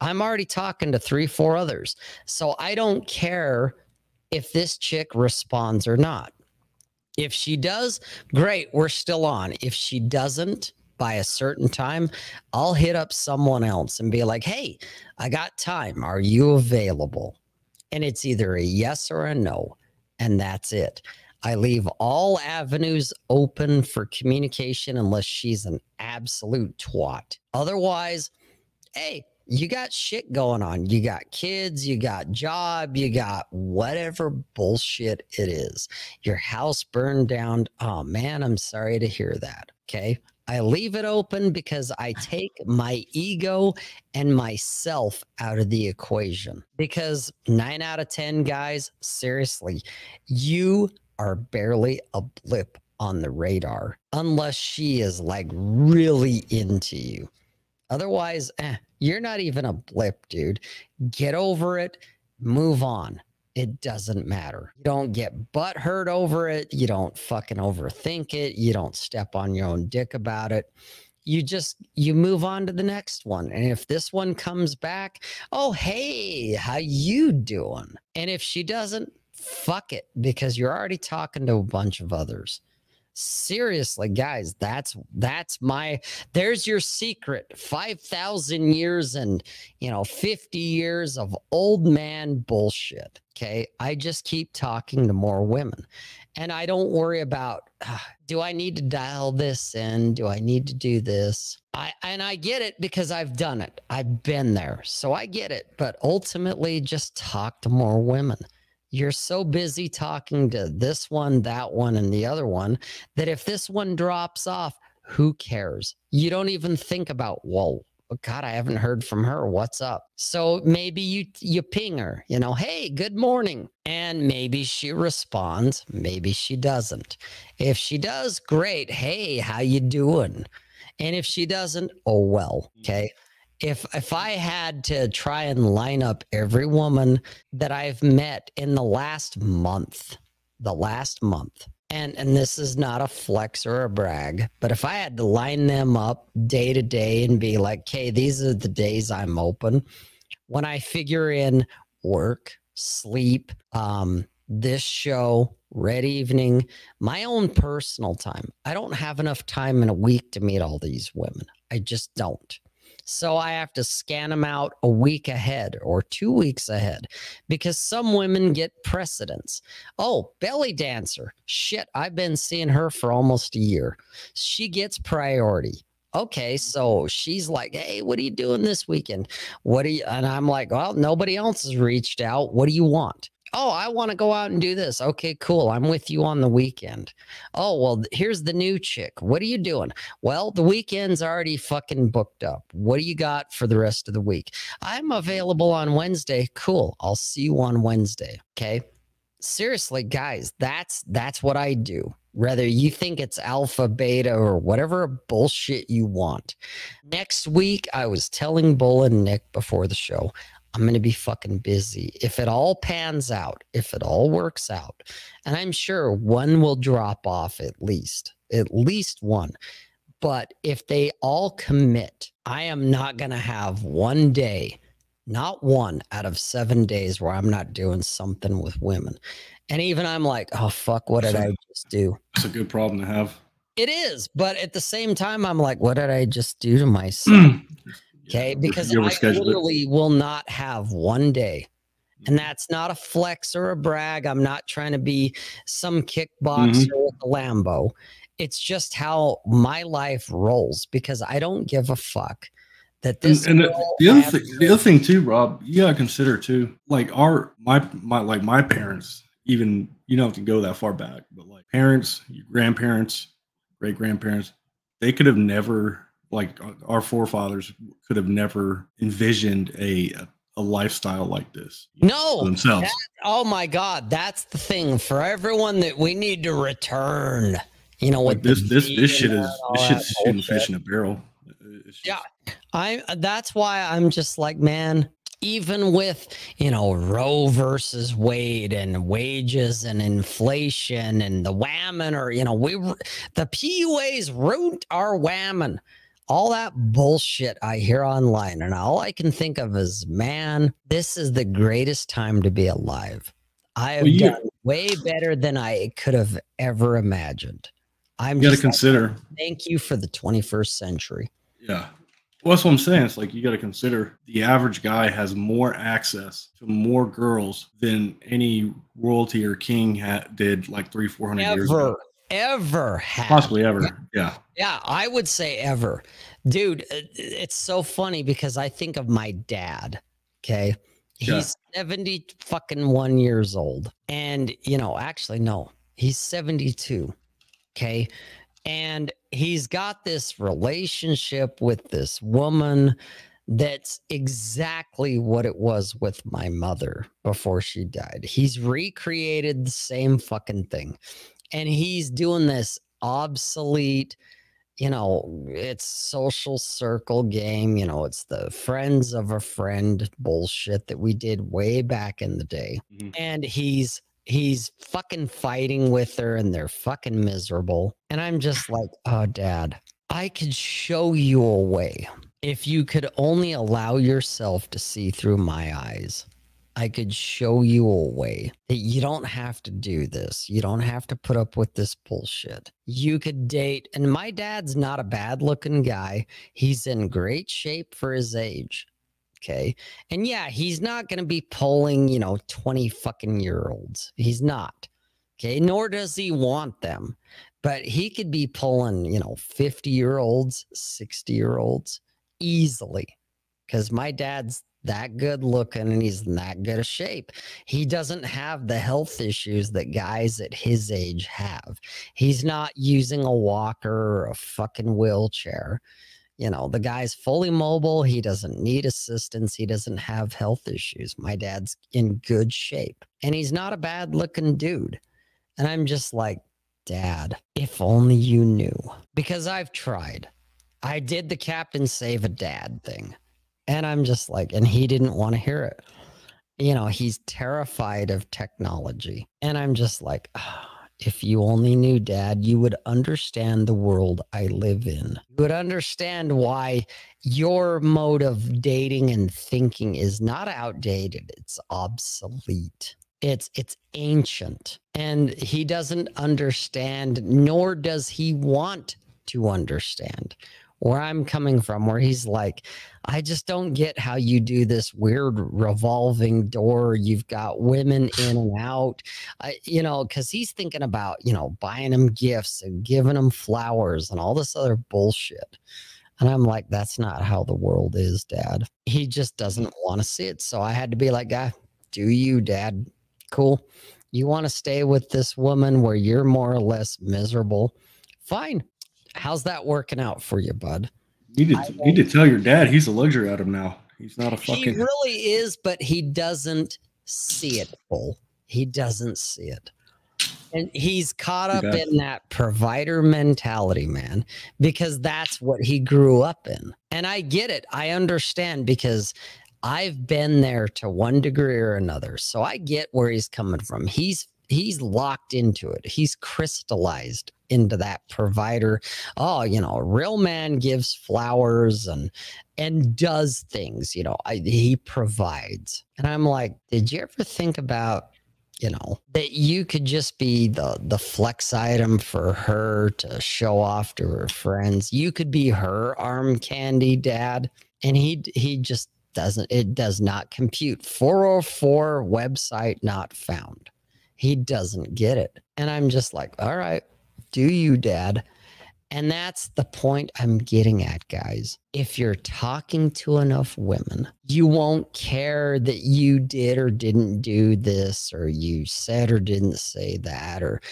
I'm already talking to three, four others. So I don't care if this chick responds or not. If she does, great, we're still on. If she doesn't by a certain time, I'll hit up someone else and be like, hey, I got time. Are you available? And it's either a yes or a no. And that's it. I leave all avenues open for communication unless she's an absolute twat. Otherwise, hey, you got shit going on. You got kids, you got job, you got whatever bullshit it is. Your house burned down. Oh man, I'm sorry to hear that. Okay. I leave it open because I take my ego and myself out of the equation. Because nine out of 10 guys, seriously, you are barely a blip on the radar unless she is like really into you. Otherwise, eh, you're not even a blip, dude. Get over it, move on. It doesn't matter. You don't get butt hurt over it. You don't fucking overthink it. You don't step on your own dick about it. You just you move on to the next one. And if this one comes back, oh hey, how you doing? And if she doesn't, fuck it because you're already talking to a bunch of others seriously guys that's that's my there's your secret. 5000 years and you know 50 years of old man bullshit okay? I just keep talking to more women. And i don't worry about uh, do i need to dial this in? Do i need to do this? I and i get it because i've done it. I've been there. So i get it. But ultimately just talk to more women you're so busy talking to this one, that one, and the other one that if this one drops off, who cares? You don't even think about, whoa, God, I haven't heard from her. What's up? So maybe you you ping her, you know, hey, good morning. And maybe she responds, maybe she doesn't. If she does, great. Hey, how you doing? And if she doesn't, oh well. Mm. Okay if if I had to try and line up every woman that I've met in the last month, the last month, and and this is not a flex or a brag, but if I had to line them up day to day and be like, "Okay, these are the days I'm open," when I figure in work, sleep, um, this show, red evening, my own personal time, I don't have enough time in a week to meet all these women. I just don't. So I have to scan them out a week ahead or two weeks ahead because some women get precedence. Oh, belly dancer. Shit, I've been seeing her for almost a year. She gets priority okay mm-hmm. so she's like hey what are you doing this weekend what do you and i'm like well nobody else has reached out what do you want Oh, I want to go out and do this. Okay, cool. I'm with you on the weekend. Oh, well, here's the new chick. What are you doing? Well, the weekend's already fucking booked up. What do you got for the rest of the week? I'm available on Wednesday. Cool. I'll see you on Wednesday. Okay. Seriously, guys, that's that's what I do. Whether you think it's alpha, beta, or whatever bullshit you want. Next week, I was telling Bull and Nick before the show, I'm going to be fucking busy. If it all pans out, if it all works out, and I'm sure one will drop off at least, at least one. But if they all commit, I am not going to have one day, not one out of seven days where I'm not doing something with women. And even I'm like, oh, fuck, what did I just do? It's a good problem to have. It is. But at the same time, I'm like, what did I just do to myself? Okay. Because I literally it. will not have one day. And mm-hmm. that's not a flex or a brag. I'm not trying to be some kickboxer mm-hmm. with a Lambo. It's just how my life rolls because I don't give a fuck that this. And, and the other thing, the other thing too, Rob, you gotta consider too, like our my my like my parents. Even you don't have to go that far back, but like parents, your grandparents, great grandparents, they could have never like uh, our forefathers could have never envisioned a a lifestyle like this. No, themselves. That, oh my God, that's the thing for everyone that we need to return. You know what? Like this this this shit is this shit's shooting fish in a barrel. Just, yeah, I. That's why I'm just like, man. Even with you know Roe versus Wade and wages and inflation and the whammon, or you know we the PUAs root our whammon all that bullshit I hear online, and all I can think of is, man, this is the greatest time to be alive. I have Well, you- done way better than I could have ever imagined. I'm got to just like, consider. thank you for the 21st century. Yeah. Well, that's what I'm saying. It's like you got to consider the average guy has more access to more girls than any royalty or king had, did like three, four hundred years ago. Ever. Possibly ever. Yeah. Yeah, I would say ever. Dude, uh, it's so funny because I think of my dad. Okay. Yeah. He's 70 fucking one years old. And, you know, actually, no, he's 72. Okay. And he's got this relationship with this woman that's exactly what it was with my mother before she died. He's recreated the same fucking thing. And he's doing this obsolete you know, it's social circle game. You know, it's the friends of a friend bullshit that we did way back in the day. Mhm. And he's he's fucking fighting with her and they're fucking miserable. And I'm just like, oh dad, I could show you a way. If you could only allow yourself to see through my eyes. I could show you a way that you don't have to do this. You don't have to put up with this bullshit. You could date, and my dad's not a bad looking guy. He's in great shape for his age. Okay. And yeah, he's not going to be pulling, you know, 20 fucking year olds. He's not. Okay. Nor does he want them. But he could be pulling, you know, 50 year olds, 60 year olds easily. Because my dad's that good looking and he's in that good a shape. He doesn't have the health issues that guys at his age have. He's not using a walker or a fucking wheelchair. You know, the guy's fully mobile. He doesn't need assistance. He doesn't have health issues. My dad's in good shape and he's not a bad looking dude. And I'm just like, Dad, if only you knew. Because I've tried. I did the Captain Save a Dad thing. And I'm just like, and he didn't want to hear it. You know, he's terrified of technology. And I'm just like, "Ah, if you only knew, Dad, you would understand the world I live in. You would understand why your mode of dating and thinking is not outdated, it's obsolete. It's it's ancient. And he doesn't understand, nor does he want to understand where I'm coming from, where he's like, I just don't get how you do this weird revolving door. You've got women in and out, I, you know, because he's thinking about, you know, buying them gifts and giving them flowers and all this other bullshit. And I'm like, that's not how the world is, dad. He just doesn't want to see it. So I had to be like, guy, do you, dad? Cool. You want to stay with this woman where you're more or less miserable? Fine. How's that working out for you, bud? You need, to, need to tell your dad he's a luxury item now. He's not a fucking. He really is, but he doesn't see it full. He doesn't see it. And he's caught up in that provider mentality, man, because that's what he grew up in. And I get it. I understand because I've been there to one degree or another. So I get where he's coming from. He's he's locked into it. He's crystallized into that provider. Oh, you know, a real man gives flowers and and does things, you know, I, he provides. And I'm like, did you ever think about you know that you could just be the the flex item for her to show off to her friends you could be her arm candy dad and he he just doesn't it does not compute 404 website not found he doesn't get it and i'm just like all right do you dad and that's the point I'm getting at, guys. If you're talking to enough women, you won't care that you did or didn't do this, or you said or didn't say that, or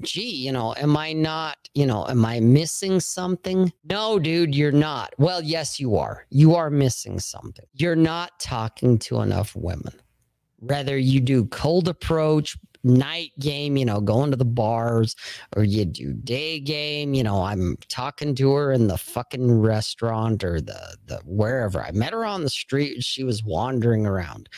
gee, you know, am I not, you know, am I missing something? No, dude, you're not. Well, yes, you are. You are missing something. You're not talking to enough women. Rather, you do cold approach, night game, you know, going to the bars, or you do day game, you know, I'm talking to her in the fucking restaurant or the the wherever. I met her on the street, she was wandering around.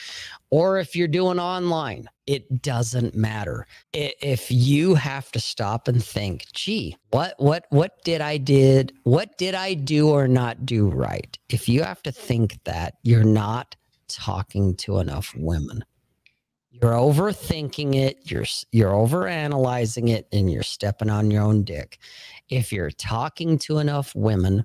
Or if you're doing online, it doesn't matter. If you have to stop and think, gee, what what what did I did? What did I do or not do right? If you have to think that, you're not talking to enough women you're overthinking it you're you're overanalyzing it and you're stepping on your own dick. If you're talking to enough women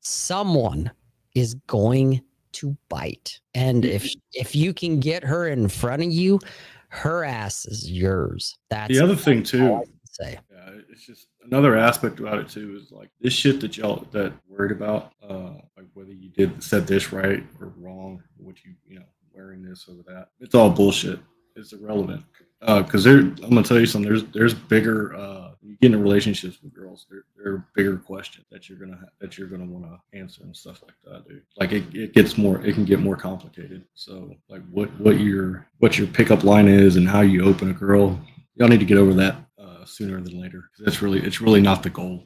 someone is going to bite. And if if you can get her in front of you her ass is yours. That's the other thing too say. yeah it's just another aspect about it too is like this shit that y'all that worried about uh like whether you did said this right or wrong what you you know wearing this or that it's all bullshit it's irrelevant. Because uh, there i'm gonna tell you something there's there's bigger uh you get into relationships with girls there, there are bigger questions that you're gonna ha- that you're gonna want to answer and stuff like that dude. Like it, it gets more it can get more complicated. So like what what your what your pickup line is and how you open a girl y'all need to get over that uh, sooner than later. Because that's really it's really not the goal.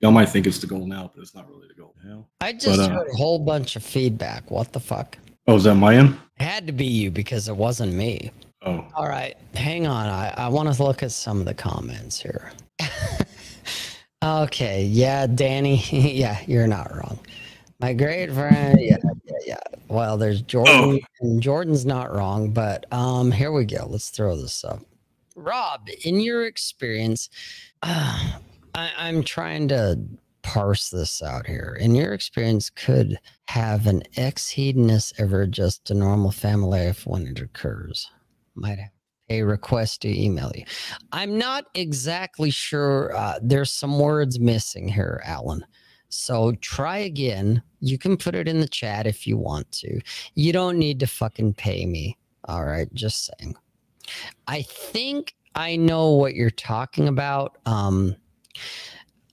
Y'all might think it's the goal now but it's not really the goal. Hell. i just but, uh, heard a whole bunch of feedback. What the fuck? Oh is that my end? It had to be you because it wasn't me Oh. All right. Hang on. I, I want to look at some of the comments here. okay. Yeah, Danny. yeah, you're not wrong. My great friend. Yeah, yeah, yeah. Well, there's Jordan. Oh. And Jordan's not wrong, but um, here we go. Let's throw this up. Rob, in your experience, uh, I, I'm trying to parse this out here. In your experience, could have an ex hedonist ever adjust to normal family life when it occurs? Might have a request to email you. I'm not exactly sure. Uh, there's some words missing here, Alan. So try again. You can put it in the chat if you want to. You don't need to fucking pay me. All right, just saying. I think I know what you're talking about. Um,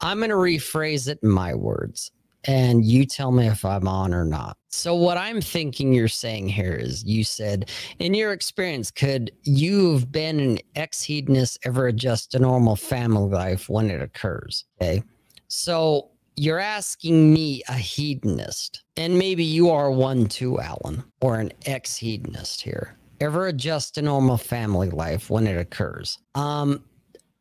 I'm going to rephrase it in my words and you tell me if I'm on or not. So, what I'm thinking you're saying here is you said, in your experience, could you have been an ex hedonist ever adjust to normal family life when it occurs? Okay. So, you're asking me, a hedonist, and maybe you are one too, Alan, or an ex hedonist here, ever adjust to normal family life when it occurs? Um,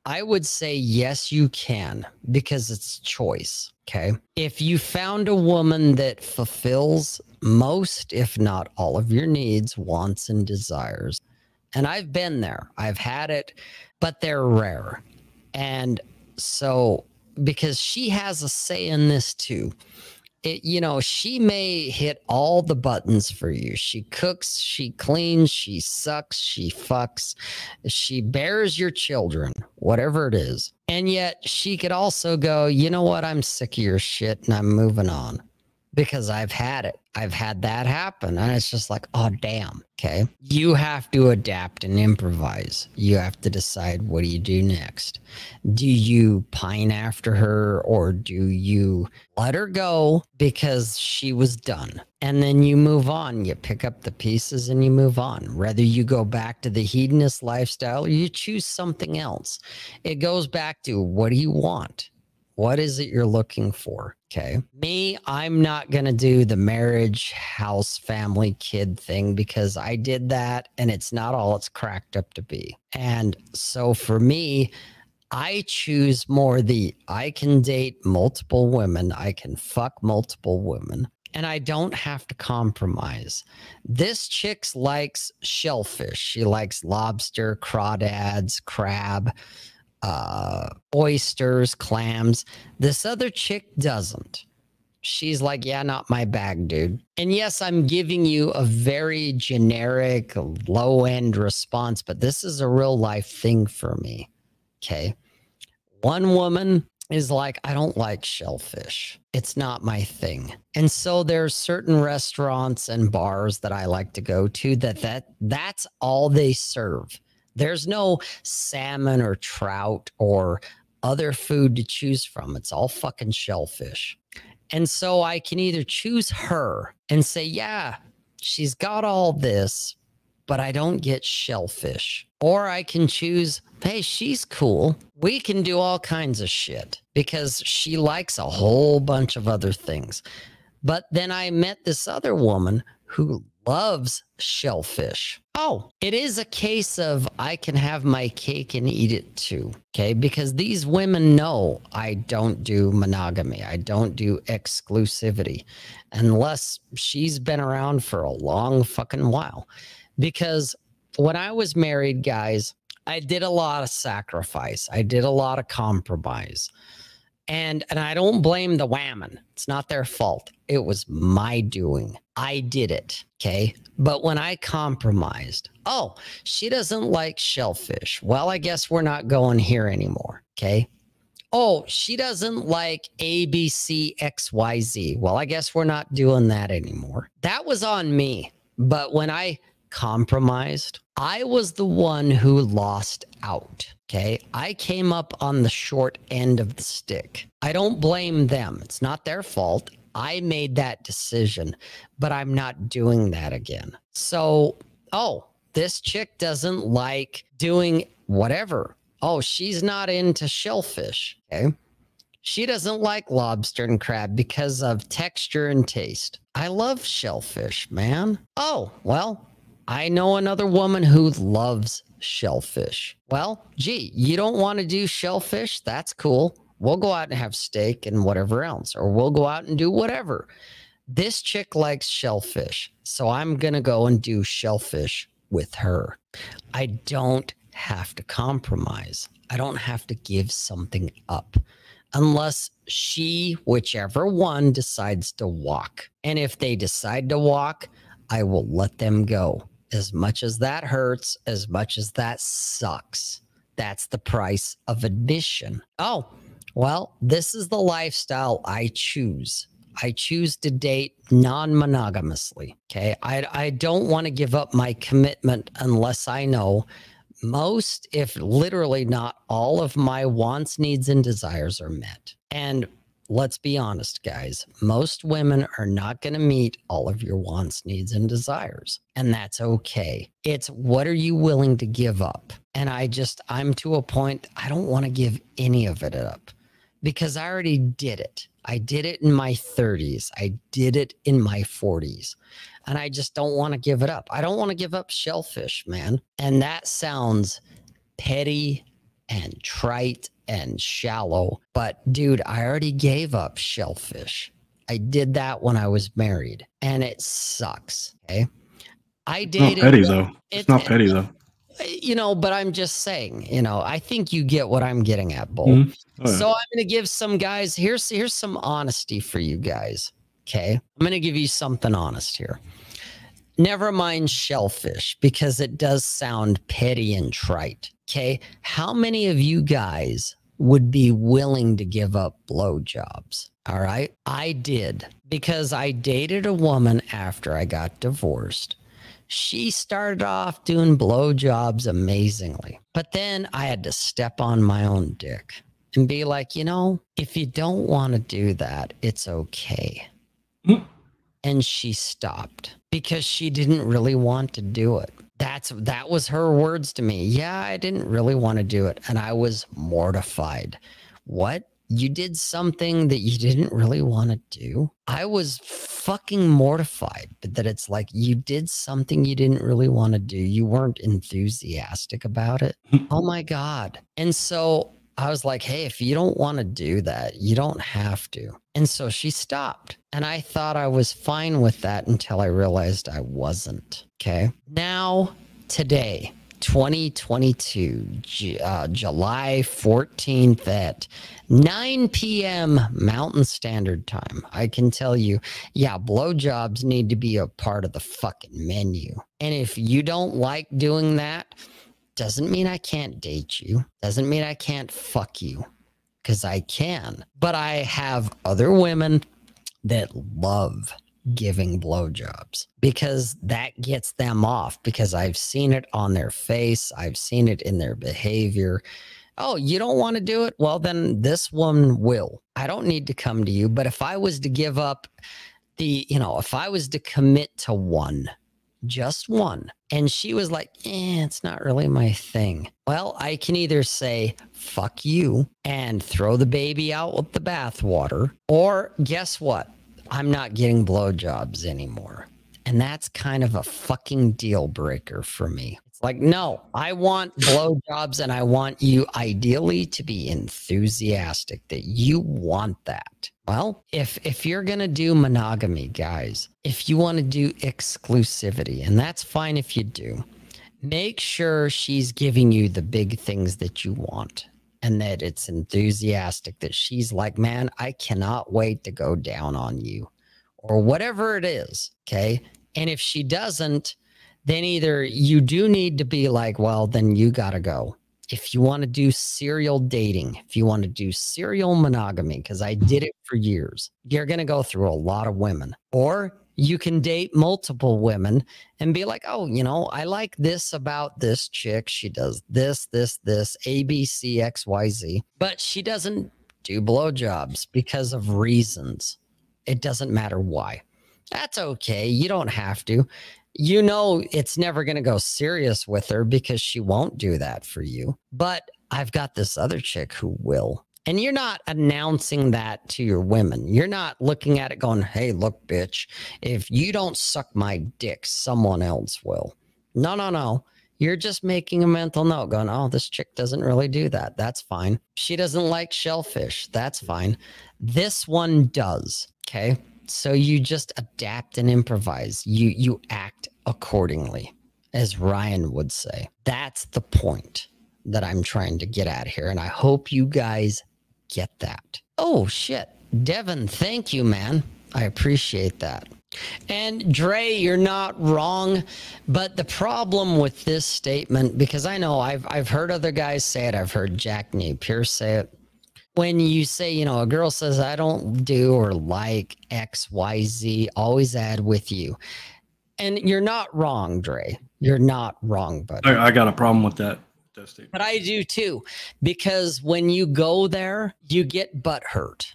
I would say yes, you can because it's choice. Okay. If you found a woman that fulfills most, if not all of your needs, wants, and desires, and I've been there, I've had it, but they're rare. And so, because she has a say in this too, it, you know, she may hit all the buttons for you. She cooks, she cleans, she sucks, she fucks, she bears your children, whatever it is. And yet she could also go, you know what? I'm sick of your shit and I'm moving on because I've had it. I've had that happen. And it's just like, oh, damn. Okay. You have to adapt and improvise. You have to decide what do you do next? Do you pine after her or do you let her go because she was done? And then you move on. You pick up the pieces and you move on. Whether you go back to the hedonist lifestyle or you choose something else, it goes back to what do you want? What is it you're looking for? Okay. Me, I'm not going to do the marriage, house, family, kid thing because I did that and it's not all it's cracked up to be. And so for me, I choose more the I can date multiple women, I can fuck multiple women, and I don't have to compromise. This chick likes shellfish. She likes lobster, crawdads, crab uh, oysters, clams. This other chick doesn't. She's like, yeah, not my bag, dude. And yes, I'm giving you a very generic, low end response, but this is a real life thing for me. Okay. One woman is like, I don't like shellfish. It's not my thing. And so there's certain restaurants and bars that I like to go to that that that's all they serve. There's no salmon or trout or other food to choose from. It's all fucking shellfish. And so I can either choose her and say, yeah, she's got all this, but I don't get shellfish. Or I can choose, hey, she's cool. We can do all kinds of shit because she likes a whole bunch of other things. But then I met this other woman who loves shellfish. Oh, it is a case of I can have my cake and eat it too. Okay. Because these women know I don't do monogamy, I don't do exclusivity unless she's been around for a long fucking while. Because when I was married, guys, I did a lot of sacrifice, I did a lot of compromise and and I don't blame the women. It's not their fault. It was my doing. I did it. Okay. But when I compromised, oh, she doesn't like shellfish. Well, I guess we're not going here anymore. Okay. Oh, she doesn't like ABCXYZ. Well, I guess we're not doing that anymore. That was on me. But when I compromised, I was the one who lost out. Okay. I came up on the short end of the stick. I don't blame them. It's not their fault. I made that decision, but I'm not doing that again. So, oh, this chick doesn't like doing whatever. Oh, she's not into shellfish. Okay. She doesn't like lobster and crab because of texture and taste. I love shellfish, man. Oh, well, I know another woman who loves shellfish. Well, gee, you don't want to do shellfish? That's cool. We'll go out and have steak and whatever else, or we'll go out and do whatever. This chick likes shellfish. So I'm going to go and do shellfish with her. I don't have to compromise. I don't have to give something up unless she, whichever one, decides to walk. And if they decide to walk, I will let them go as much as that hurts, as much as that sucks, that's the price of admission. Oh, well, this is the lifestyle I choose. I choose to date non monogamously. Okay. I, I don't want to give up my commitment unless I know most, if literally not all of my wants, needs, and desires are met. And let's be honest, guys, most women are not going to meet all of your wants, needs, and desires. And that's okay. It's what are you willing to give up? And I just, I'm to a point, I don't want to give any of it up because I already did it. I did it in my 30s. I did it in my 40s. And I just don't want to give it up. I don't want to give up shellfish, man. And that sounds petty and trite and shallow. But dude, I already gave up shellfish. I did that when I was married and it sucks. Okay. I dated. Not petty though. It's, it's not petty though. You know, but I'm just saying, you know, I think you get what I'm getting at, Bull. Mm-hmm. Oh, yeah. So I'm going to give some guys here's here's some honesty for you guys. Okay. I'm going to give you something honest here. Never mind shellfish because it does sound petty and trite. Okay. How many of you guys would be willing to give up blowjobs? All right. I did because I dated a woman after I got divorced. She started off doing blowjobs amazingly, but then I had to step on my own dick and be like, you know, if you don't want to do that, it's okay. Mm. And she stopped because she didn't really want to do it that's that was her words to me. Yeah, I didn't really want to do it and I was mortified. What? You did something that you didn't really want to do? I was fucking mortified that it's like you did something you didn't really want to do. You weren't enthusiastic about it. Hmm. oh my god. And so I was like, hey, if you don't want to do that, you don't have to. And so she stopped. And I thought I was fine with that until I realized I wasn't. Okay. Now, today, 2022, uh, July 14th at 9 p.m. Mountain Standard Time. I can tell you, yeah, blowjobs need to be a part of the fucking menu. And if you don't like doing that, doesn't mean I can't date you. Doesn't mean I can't fuck you because I can. But I have other women that love giving blowjobs because that gets them off because I've seen it on their face, I've seen it in their behavior. Oh, you don't want to do it? Well, then this one will. I don't need to come to you. But if I was to give up the, you know, if I was to commit to one, just one. And she was like, eh, it's not really my thing. Well, I can either say, fuck you and throw the baby out with the bathwater, or guess what? I'm not getting blowjobs anymore. And that's kind of a fucking deal breaker for me. It's like, no, I want blowjobs and I want you ideally to be enthusiastic that you want that. Well, if if you're going to do monogamy, guys, if you want to do exclusivity, and that's fine if you do, make sure she's giving you the big things that you want and that it's enthusiastic that she's like, "Man, I cannot wait to go down on you." Or whatever it is, okay? And if she doesn't, then either you do need to be like, well, then you got to go. If you want to do serial dating, if you want to do serial monogamy, because I did it for years, you're going to go through a lot of women. Or you can date multiple women and be like, oh, you know, I like this about this chick. She does this, this, this, A, B, C, X, Y, Z, but she doesn't do blowjobs because of reasons. It doesn't matter why. That's okay. You don't have to. You know, it's never going to go serious with her because she won't do that for you. But I've got this other chick who will. And you're not announcing that to your women. You're not looking at it going, hey, look, bitch, if you don't suck my dick, someone else will. No, no, no. You're just making a mental note going, oh, this chick doesn't really do that. That's fine. She doesn't like shellfish. That's fine. This one does. Okay. So you just adapt and improvise. You you act accordingly, as Ryan would say. That's the point that I'm trying to get at here. And I hope you guys get that. Oh shit. Devin, thank you, man. I appreciate that. And Dre, you're not wrong, but the problem with this statement, because I know I've I've heard other guys say it, I've heard Jack Napier say it when you say, you know, a girl says, I don't do or like X, Y, Z, always add with you. And you're not wrong, Dre. You're not wrong, buddy. I, I got a problem with that. But I do too, because when you go there, you get butt hurt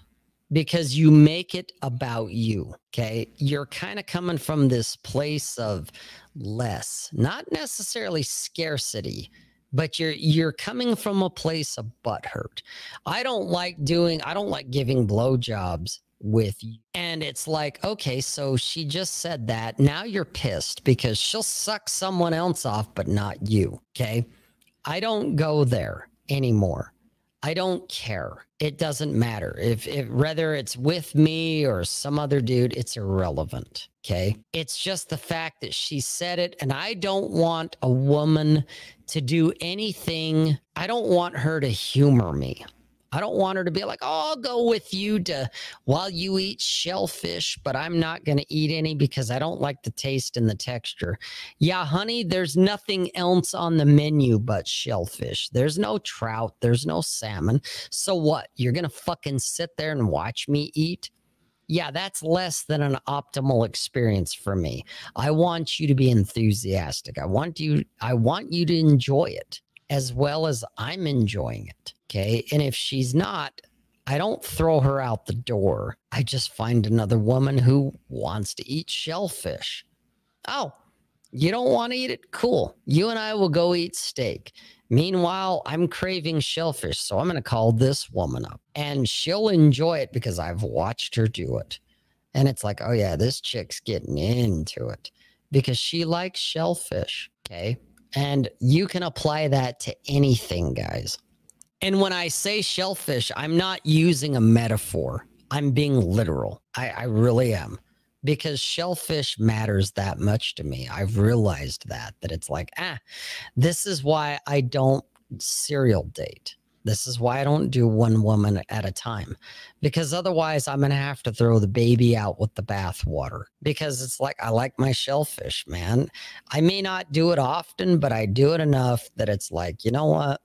because you make it about you. Okay. You're kind of coming from this place of less, not necessarily scarcity, but you're you're coming from a place of butt hurt. I don't like doing I don't like giving blowjobs with you. And it's like, okay, so she just said that. Now you're pissed because she'll suck someone else off, but not you. Okay. I don't go there anymore. I don't care. It doesn't matter if, if whether it's with me or some other dude, it's irrelevant. Okay. It's just the fact that she said it. And I don't want a woman to do anything. I don't want her to humor me. I don't want her to be like, oh, I'll go with you to while you eat shellfish, but I'm not going to eat any because I don't like the taste and the texture. Yeah, honey, there's nothing else on the menu but shellfish. There's no trout, there's no salmon. So what? You're going to fucking sit there and watch me eat? Yeah, that's less than an optimal experience for me. I want you to be enthusiastic. I want you I want you to enjoy it as well as I'm enjoying it. Okay. And if she's not, I don't throw her out the door. I just find another woman who wants to eat shellfish. Oh, you don't want to eat it? Cool. You and I will go eat steak. Meanwhile, I'm craving shellfish. So I'm going to call this woman up and she'll enjoy it because I've watched her do it. And it's like, oh, yeah, this chick's getting into it because she likes shellfish. Okay. And you can apply that to anything, guys. And when I say shellfish, I'm not using a metaphor. I'm being literal. I, I really am. Because shellfish matters that much to me. I've realized that, that it's like, ah, this is why I don't serial date. This is why I don't do one woman at a time because otherwise I'm going to have to throw the baby out with the bathwater because it's like I like my shellfish, man. I may not do it often, but I do it enough that it's like, you know what?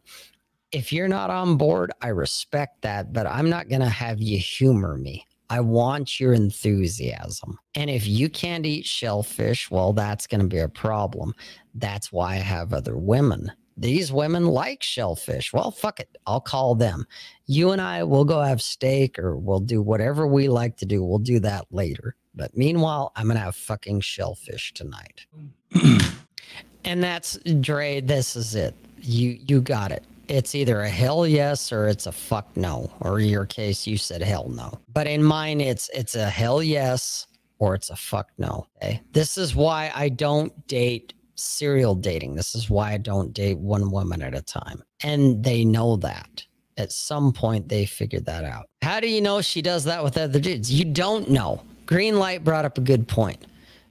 if you're not on board, I respect that, but I'm not going to have you humor me. I want your enthusiasm. And if you can't eat shellfish, well, that's going to be a problem. That's why I have other women. These women like shellfish. Well, fuck it. I'll call them. You and I will go have steak or we'll do whatever we like to do. We'll do that later. But meanwhile, I'm gonna have fucking shellfish tonight. and that's Dre, this is it. You you got it. It's either a hell yes or it's a fuck no. Or in your case, you said hell no. But in mine, it's it's a hell yes or it's a fuck no. Okay. This is why I don't date serial dating. This is why I don't date one woman at a time. And they know that. At some point, they figured that out. How do you know she does that with other dudes? You don't know. Green light brought up a good point.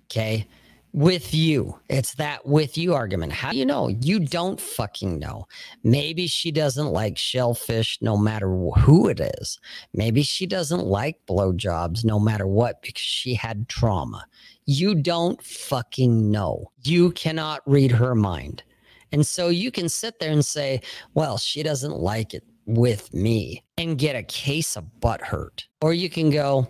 Okay. With you, it's that with you argument. How do you know? You don't fucking know. Maybe she doesn't like shellfish no matter who it is. Maybe she doesn't like blowjobs no matter what because she had trauma. You don't fucking know. You cannot read her mind. And so you can sit there and say, well, she doesn't like it with me and get a case of butt hurt. Or you can go,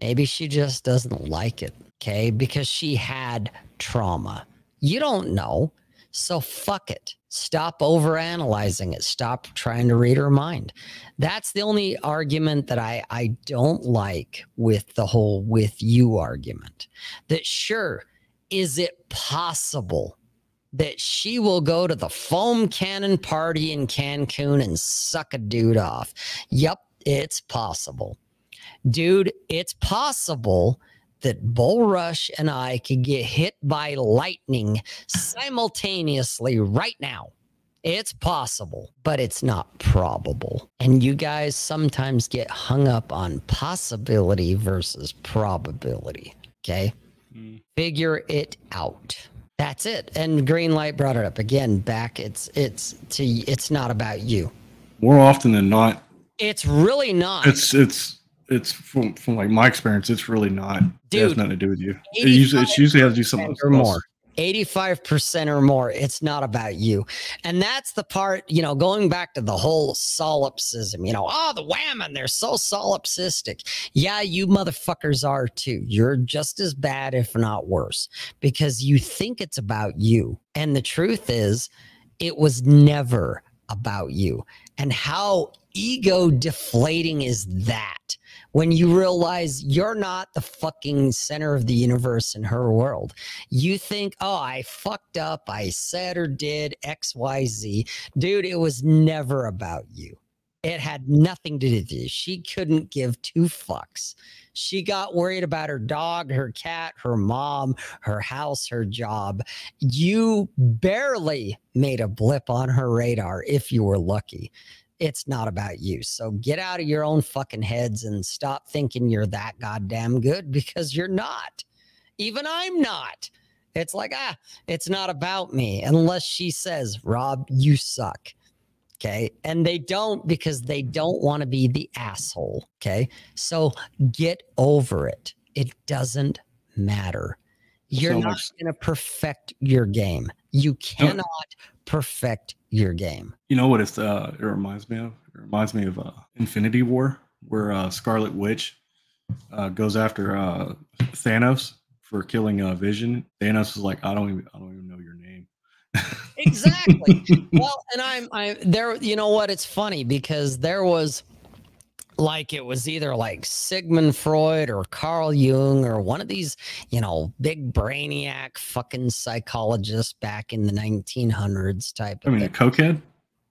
maybe she just doesn't like it. Okay. Because she had trauma. You don't know. So fuck it. Stop over analyzing it. Stop trying to read her mind. That's the only argument that I, I don't like with the whole with you argument. That sure, is it possible that she will go to the foam cannon party in Cancun and suck a dude off? Yep, it's possible. Dude, it's possible that Bull Rush and I could get hit by lightning simultaneously right now. It's possible, but it's not probable. And you guys sometimes get hung up on possibility versus probability. Okay. Mm. Figure it out. That's it. And green light brought it up again. Back, it's it's to it's not about you. More often than not, it's really not. It's it's it's from, from like my experience, it's really not. Dude, it has nothing to do with you. It usually it's usually has to do something or more. 85% or more, it's not about you. And that's the part, you know, going back to the whole solipsism, you know, oh, the women, they're so solipsistic. Yeah, you motherfuckers are too. You're just as bad, if not worse, because you think it's about you. And the truth is, it was never about you. And how ego deflating is that? When you realize you're not the fucking center of the universe in her world. You think, oh, I fucked up. I said or did XYZ. Dude, it was never about you. It had nothing to do with you. She couldn't give two fucks. She got worried about her dog, her cat, her mom, her house, her job. You barely made a blip on her radar if you were lucky it's not about you. So get out of your own fucking heads and stop thinking you're that goddamn good because you're not. Even I'm not. It's like, ah, it's not about me unless she says, Rob, you suck. Okay. And they don't because they don't want to be the asshole. Okay. So get over it. It doesn't matter. You're so not going to perfect your game. You cannot perfect your game. You know what it's uh it reminds me of? It reminds me of uh Infinity War where uh Scarlet Witch uh goes after uh Thanos for killing uh Vision. Thanos is like, I don't even I don't even know your name. exactly. well, and I'm I there you know what? It's funny because there was like it was either like Sigmund Freud or Carl Jung or one of these, you know, big brainiac fucking psychologists back in the 1900s type I mean, thing. a cokehead?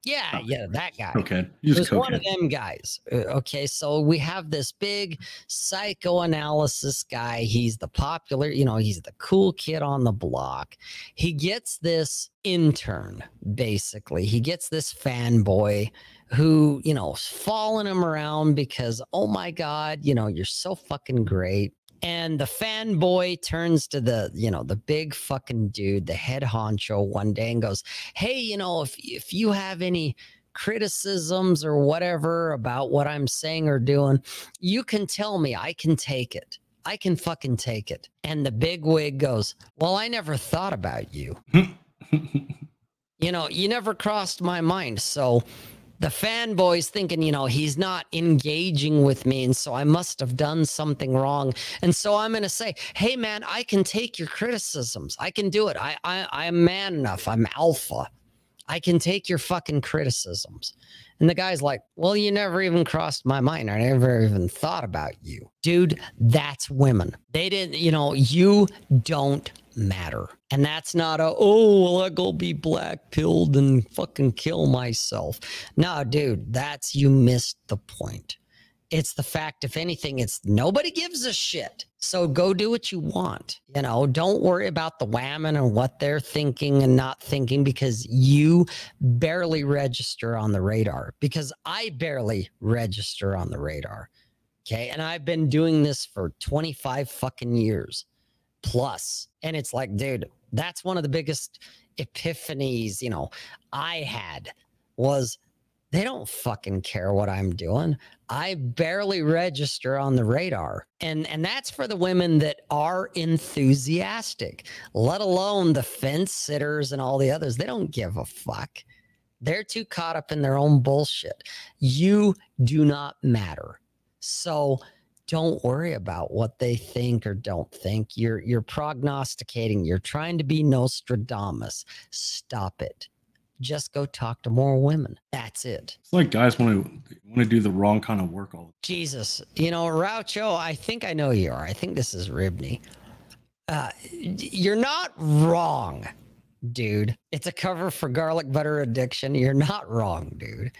Yeah, oh, yeah, that guy. Okay, he's one of them guys. Uh, okay, so we have this big psychoanalysis guy. He's the popular, you know, he's the cool kid on the block. He gets this intern, basically. He gets this fanboy who, you know, following him around because, oh my God, you know, you're so fucking great. And the fanboy turns to the, you know, the big fucking dude, the head honcho one day and goes, Hey, you know, if if you have any criticisms or whatever about what I'm saying or doing, you can tell me. I can take it. I can fucking take it. And the big wig goes, Well, I never thought about you. Hmm. you know, you never crossed my mind. So the fanboys thinking, you know, he's not engaging with me. And so I must have done something wrong. And so I'm going to say, hey, man, I can take your criticisms. I can do it. I, I, I'm man enough. I'm alpha. I can take your fucking criticisms. And the guy's like, Well, you never even crossed my mind. I never even thought about you. Dude, that's women. They didn't, you know, you don't matter. And that's not a, oh, well, I go be black pilled and fucking kill myself. No, dude, that's you missed the point. It's the fact, if anything, it's nobody gives a shit. So go do what you want. You know, don't worry about the whammon and what they're thinking and not thinking because you barely register on the radar. Because I barely register on the radar. Okay. And I've been doing this for 25 fucking years plus. And it's like, dude, that's one of the biggest epiphanies, you know, I had was they don't fucking care what I'm doing. I barely register on the radar. And and that's for the women that are enthusiastic, let alone the fence sitters and all the others. They don't give a fuck. They're too caught up in their own bullshit. You do not matter. So don't worry about what they think or don't think. You're you're prognosticating. You're trying to be Nostradamus. Stop it just go talk to more women. That's it. It's like guys want to want to do the wrong kind of work all. Jesus, you know, Raucho, I think I know you are. I think this is Ribney. Uh, you're not wrong, dude. It's a cover for garlic butter addiction. You're not wrong, dude.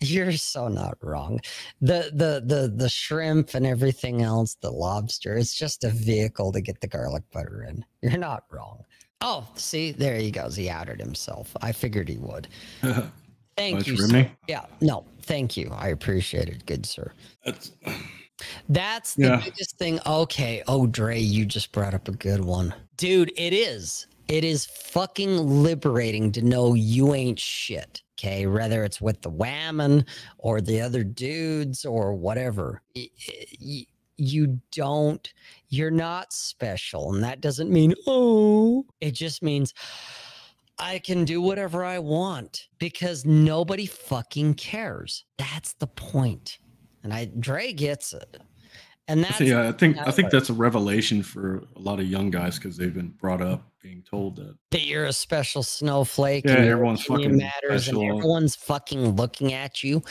You're so not wrong. The the the the shrimp and everything else, the lobster, it's just a vehicle to get the garlic butter in. You're not wrong. Oh, see, there he goes. He outed himself. I figured he would. Thank you. sir. Yeah, no, thank you. I appreciate it. Good, sir. That's That's the Yeah. biggest thing. Okay. Oh, Dre, you just brought up a good one. Dude, it is. It is fucking liberating to know you ain't shit. Okay. Whether it's with the whammon or the other dudes or whatever. You don't, you're not special. And that doesn't mean, oh, it just means I can do whatever I want because nobody fucking cares. That's the point. And I Dre gets it. And that's yeah, I think I that's think that's a revelation for a lot of young guys because they've been brought up being told that. that you're a special snowflake. Yeah, and everyone's fucking matters and everyone's fucking looking at you.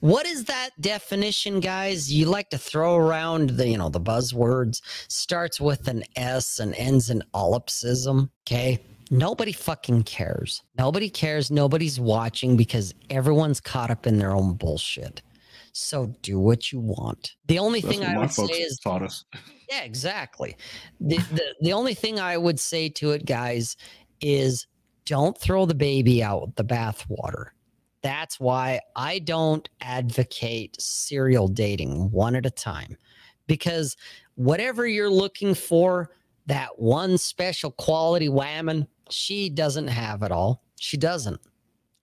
What is that definition, guys? You like to throw around the you know the buzzwords. Starts with an S and ends in ellipsism. Okay. Nobody fucking cares. Nobody cares. Nobody's watching because everyone's caught up in their own bullshit. So do what you want. The only That's thing I would say is taught us. yeah, exactly. The, the the only thing I would say to it, guys, is don't throw the baby out with the bathwater. That's why I don't advocate serial dating one at a time. Because whatever you're looking for, that one special quality whammon, she doesn't have it all. She doesn't.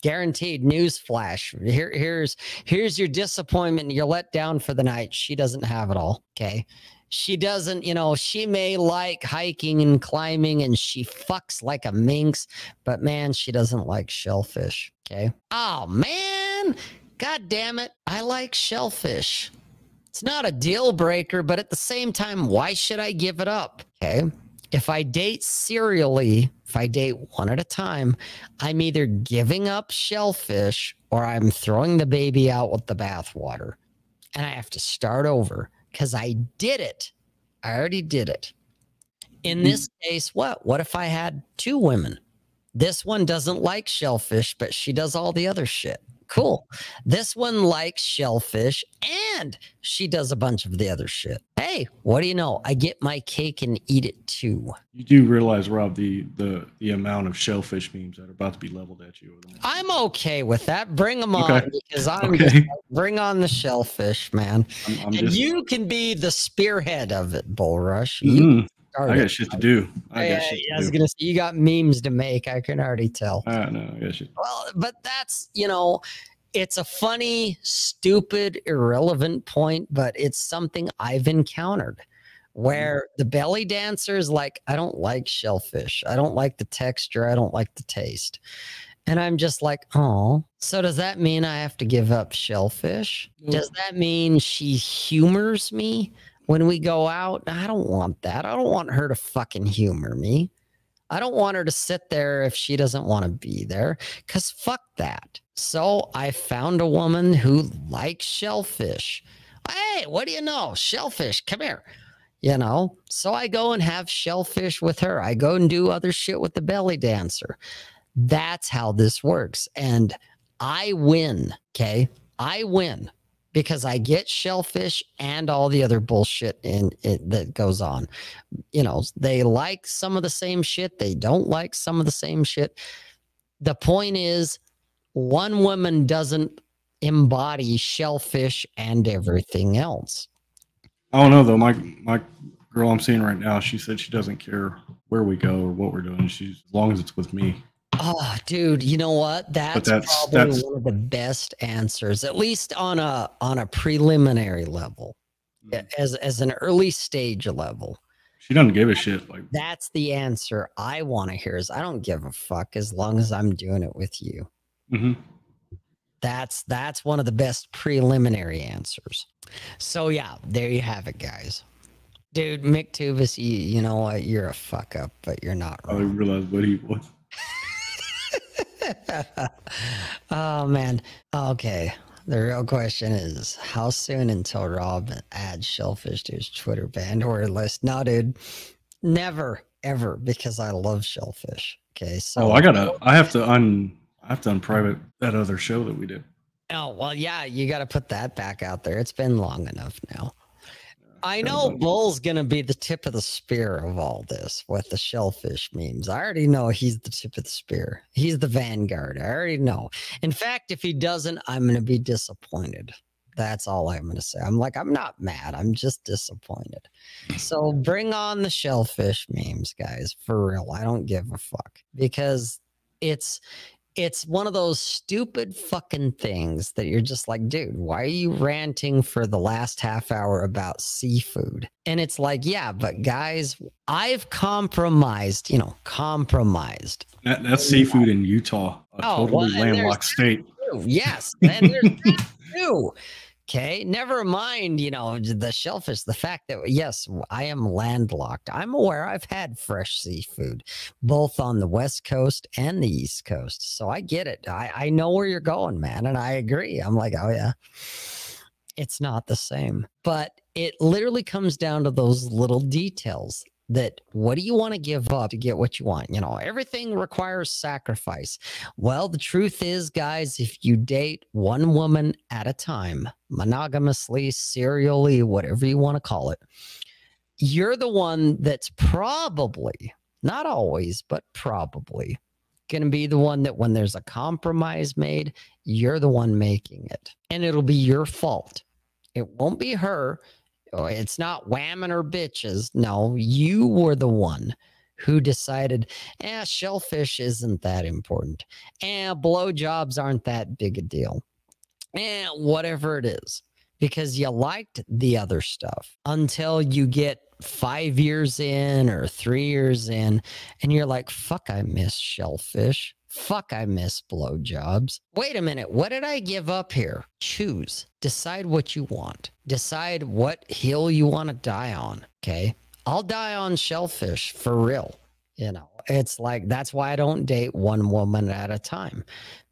Guaranteed newsflash. Here, here's here's your disappointment. You're let down for the night. She doesn't have it all. Okay she doesn't, you know, she may like hiking and climbing and she fucks like a minx, but man, she doesn't like shellfish. Okay. Oh man, god damn it. I like shellfish. It's not a deal breaker, but at the same time, why should I give it up? Okay. If I date serially, if I date one at a time, I'm either giving up shellfish or I'm throwing the baby out with the bathwater. And I have to start over because I did it. I already did it. In mm. this case, what? What if I had two women? This one doesn't like shellfish, but she does all the other shit. Cool. This one likes shellfish and she does a bunch of the other shit. Hey, what do you know? I get my cake and eat it too. You do realize, Rob, the the the amount of shellfish memes that are about to be leveled at you. Over the next- I'm okay with that. Bring them on Okay. because I'm Okay. just bring on the shellfish, man. I'm, I'm and just. you can be the spearhead of it, Bull Rush. You Mm, start I it. got shit to do. I Yeah, got shit I to was do. gonna say you got memes to make. I can already tell. I know. I got shit. Well, but that's you know, it's a funny, stupid, irrelevant point, but it's something I've encountered where mm. the belly dancer is like, I don't like shellfish. I don't like the texture. I don't like the taste. And I'm just like, oh, so does that mean I have to give up shellfish? Mm. Does that mean she humors me when we go out? I don't want that. I don't want her to fucking humor me. I don't want her to sit there if she doesn't want to be there because fuck that. So I found a woman who likes shellfish. Hey, what do you know? Shellfish, come here. You know, so I go and have shellfish with her. I go and do other shit with the belly dancer. That's how this works. And I win. Okay. I win because I get shellfish and all the other bullshit in it that goes on. You know, they like some of the same shit, they don't like some of the same shit. The point is, one woman doesn't embody shellfish and everything else. I don't know though. My my girl I'm seeing right now, she said she doesn't care where we go or what we're doing. She's as long as it's with me. Oh, dude, you know what? That's, that's- probably that's- one of the best answers, at least on a on a preliminary level, Mm. as as an early stage level. She doesn't give a shit. Like That's the answer I want to hear. Is I don't give a fuck as long as I'm doing it with you. mhm. That's that's one of the best preliminary answers. So yeah, there you have it, guys. Dude, Mick Tubis, you, you know what? You're a fuck up, but you're not I wrong. realized what he was. oh man. Okay. The real question is how soon until Rob adds shellfish to his Twitter Bandor list? No, dude. Never, ever, because I love shellfish. Okay. So Oh, I gotta. I have to un. I have to unprivate that other show that we did. Oh, well, yeah, you got to put that back out there. It's been long enough now. I know Bull's going to be the tip of the spear of all this with the shellfish memes. I already know he's the tip of the spear. He's the vanguard. I already know. In fact, if he doesn't, I'm going to be disappointed. That's all I'm going to say. I'm like, I'm not mad. I'm just disappointed. So bring on the shellfish memes, guys. For real. I don't give a fuck because it's it's one of those stupid fucking things that you're just like, dude, why are you ranting for the last half hour about seafood? And it's like, yeah, but guys, I've compromised, you know, compromised. That, that's seafood in Utah, a Oh, totally well, landlocked state. Yes, and there's that too. Okay, never mind, you know, the shellfish, the fact that, yes, I am landlocked. I'm aware I've had fresh seafood both on the West Coast and the East Coast. So I get it. I, I know where you're going, man. And I agree. I'm like, oh, yeah, it's not the same. But it literally comes down to those little details that what do you want to give up to get what you want? You know, everything requires sacrifice. Well, the truth is, guys, if you date one woman at a time, monogamously, serially, whatever you want to call it, you're the one that's probably, not always, but probably going to be the one that when there's a compromise made, you're the one making it. And it'll be your fault. It won't be her. Oh, It's not whamming or bitches. No, you were the one who decided, eh, shellfish isn't that important. Eh, blowjobs aren't that big a deal. Eh, whatever it is. Because you liked the other stuff until you get five years in or three years in, and you're like, fuck, I miss shellfish. Fuck, I miss blowjobs. Wait a minute. What did I give up here? Choose. Decide what you want. Decide what hill you want to die on. Okay. I'll die on shellfish for real. You know, it's like that's why I don't date one woman at a time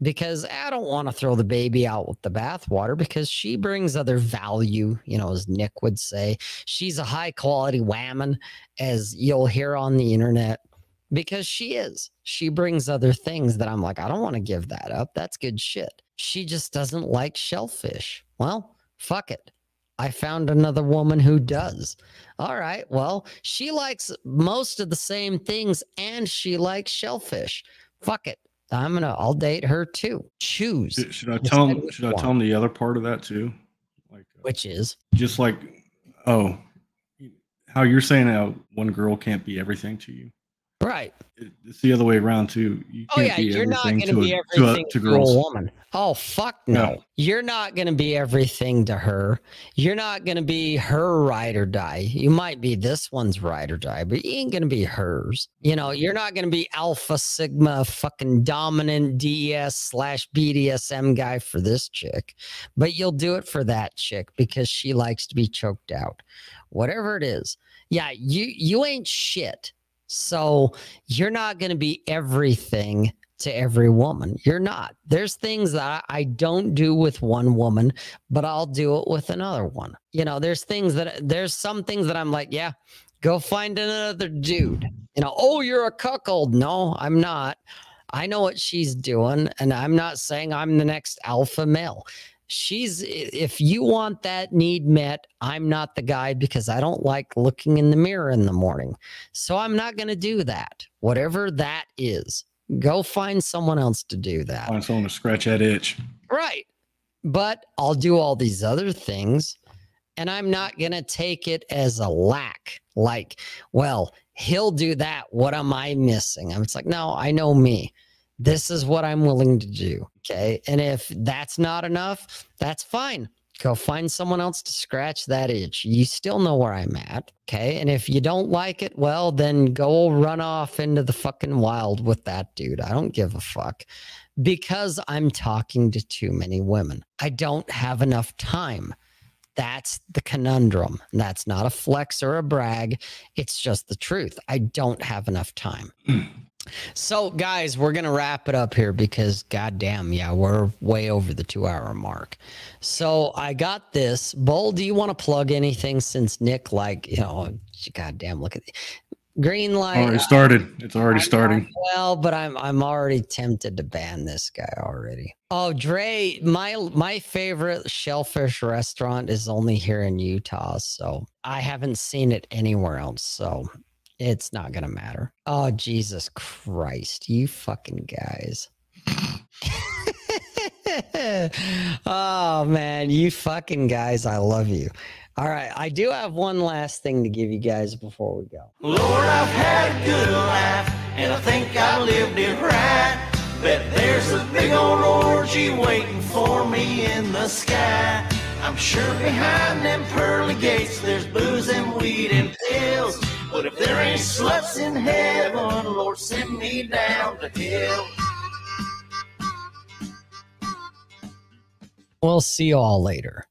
because I don't want to throw the baby out with the bathwater because she brings other value, you know, as Nick would say. She's a high quality whammon, as you'll hear on the internet, because she is. She brings other things that I'm like, I don't want to give that up. That's good shit. She just doesn't like shellfish. Well, fuck it. I found another woman who does. All right. Well, she likes most of the same things and she likes shellfish. Fuck it. I'm going to, I'll date her too. Choose, Should, should I tell him? Should I tell him the other part of that too? Like uh, which is, just like oh, how you're saying how one girl can't be everything to you. Right. It's the other way around too. You Oh yeah, you're not going to be a- to a- everything to to, a woman. Oh fuck no. No. You're not going to be everything to her. You're not going to be her ride or die. You might be this one's ride or die, but you ain't going to be hers. You know, you're not going to be alpha sigma fucking dominant DS slash BDSM guy for this chick, but you'll do it for that chick because she likes to be choked out. Whatever it is. Yeah, you you ain't shit. So you're not going to be everything to every woman. You're not. There's things that I don't do with one woman, but I'll do it with another one. You know, there's things that there's some things that I'm like, yeah, go find another dude. You know, oh, you're a cuckold. No, I'm not. I know what she's doing, and I'm not saying I'm the next alpha male. She's, if you want that need met, I'm not the guy because I don't like looking in the mirror in the morning. So I'm not going to do that. Whatever that is, go find someone else to do that. Find someone to scratch that itch. Right. But I'll do all these other things and I'm not going to take it as a lack. Like, well, he'll do that. What am I missing? I'm it's like, no, I know me. This is what I'm willing to do. Okay. And if that's not enough, that's fine. Go find someone else to scratch that itch. You still know where I'm at. Okay. And if you don't like it, well, then go run off into the fucking wild with that dude. I don't give a fuck because I'm talking to too many women. I don't have enough time. That's the conundrum. That's not a flex or a brag. It's just the truth. I don't have enough time. So, guys, we're going to wrap it up here because, goddamn, yeah, we're way over the two hour mark. So, I got this. Bull, do you want to plug anything since Nick, like, you know, goddamn, look at the green light. Already started. It's already starting. Well, but I'm I'm already tempted to ban this guy already. Oh, Dre, my my favorite shellfish restaurant is only here in Utah, so I haven't seen it anywhere else. So it's not gonna matter. Oh Jesus Christ, you fucking guys. oh man, you fucking guys, I love you. All right, I do have one last thing to give you guys before we go. Lord, I've had a good laugh, and I think I lived it right. Bet there's a big old orgy waiting for me in the sky. I'm sure behind them pearly gates there's booze and weed and pills. But if there ain't sluts in heaven, Lord, send me down to hell. We'll see you all later.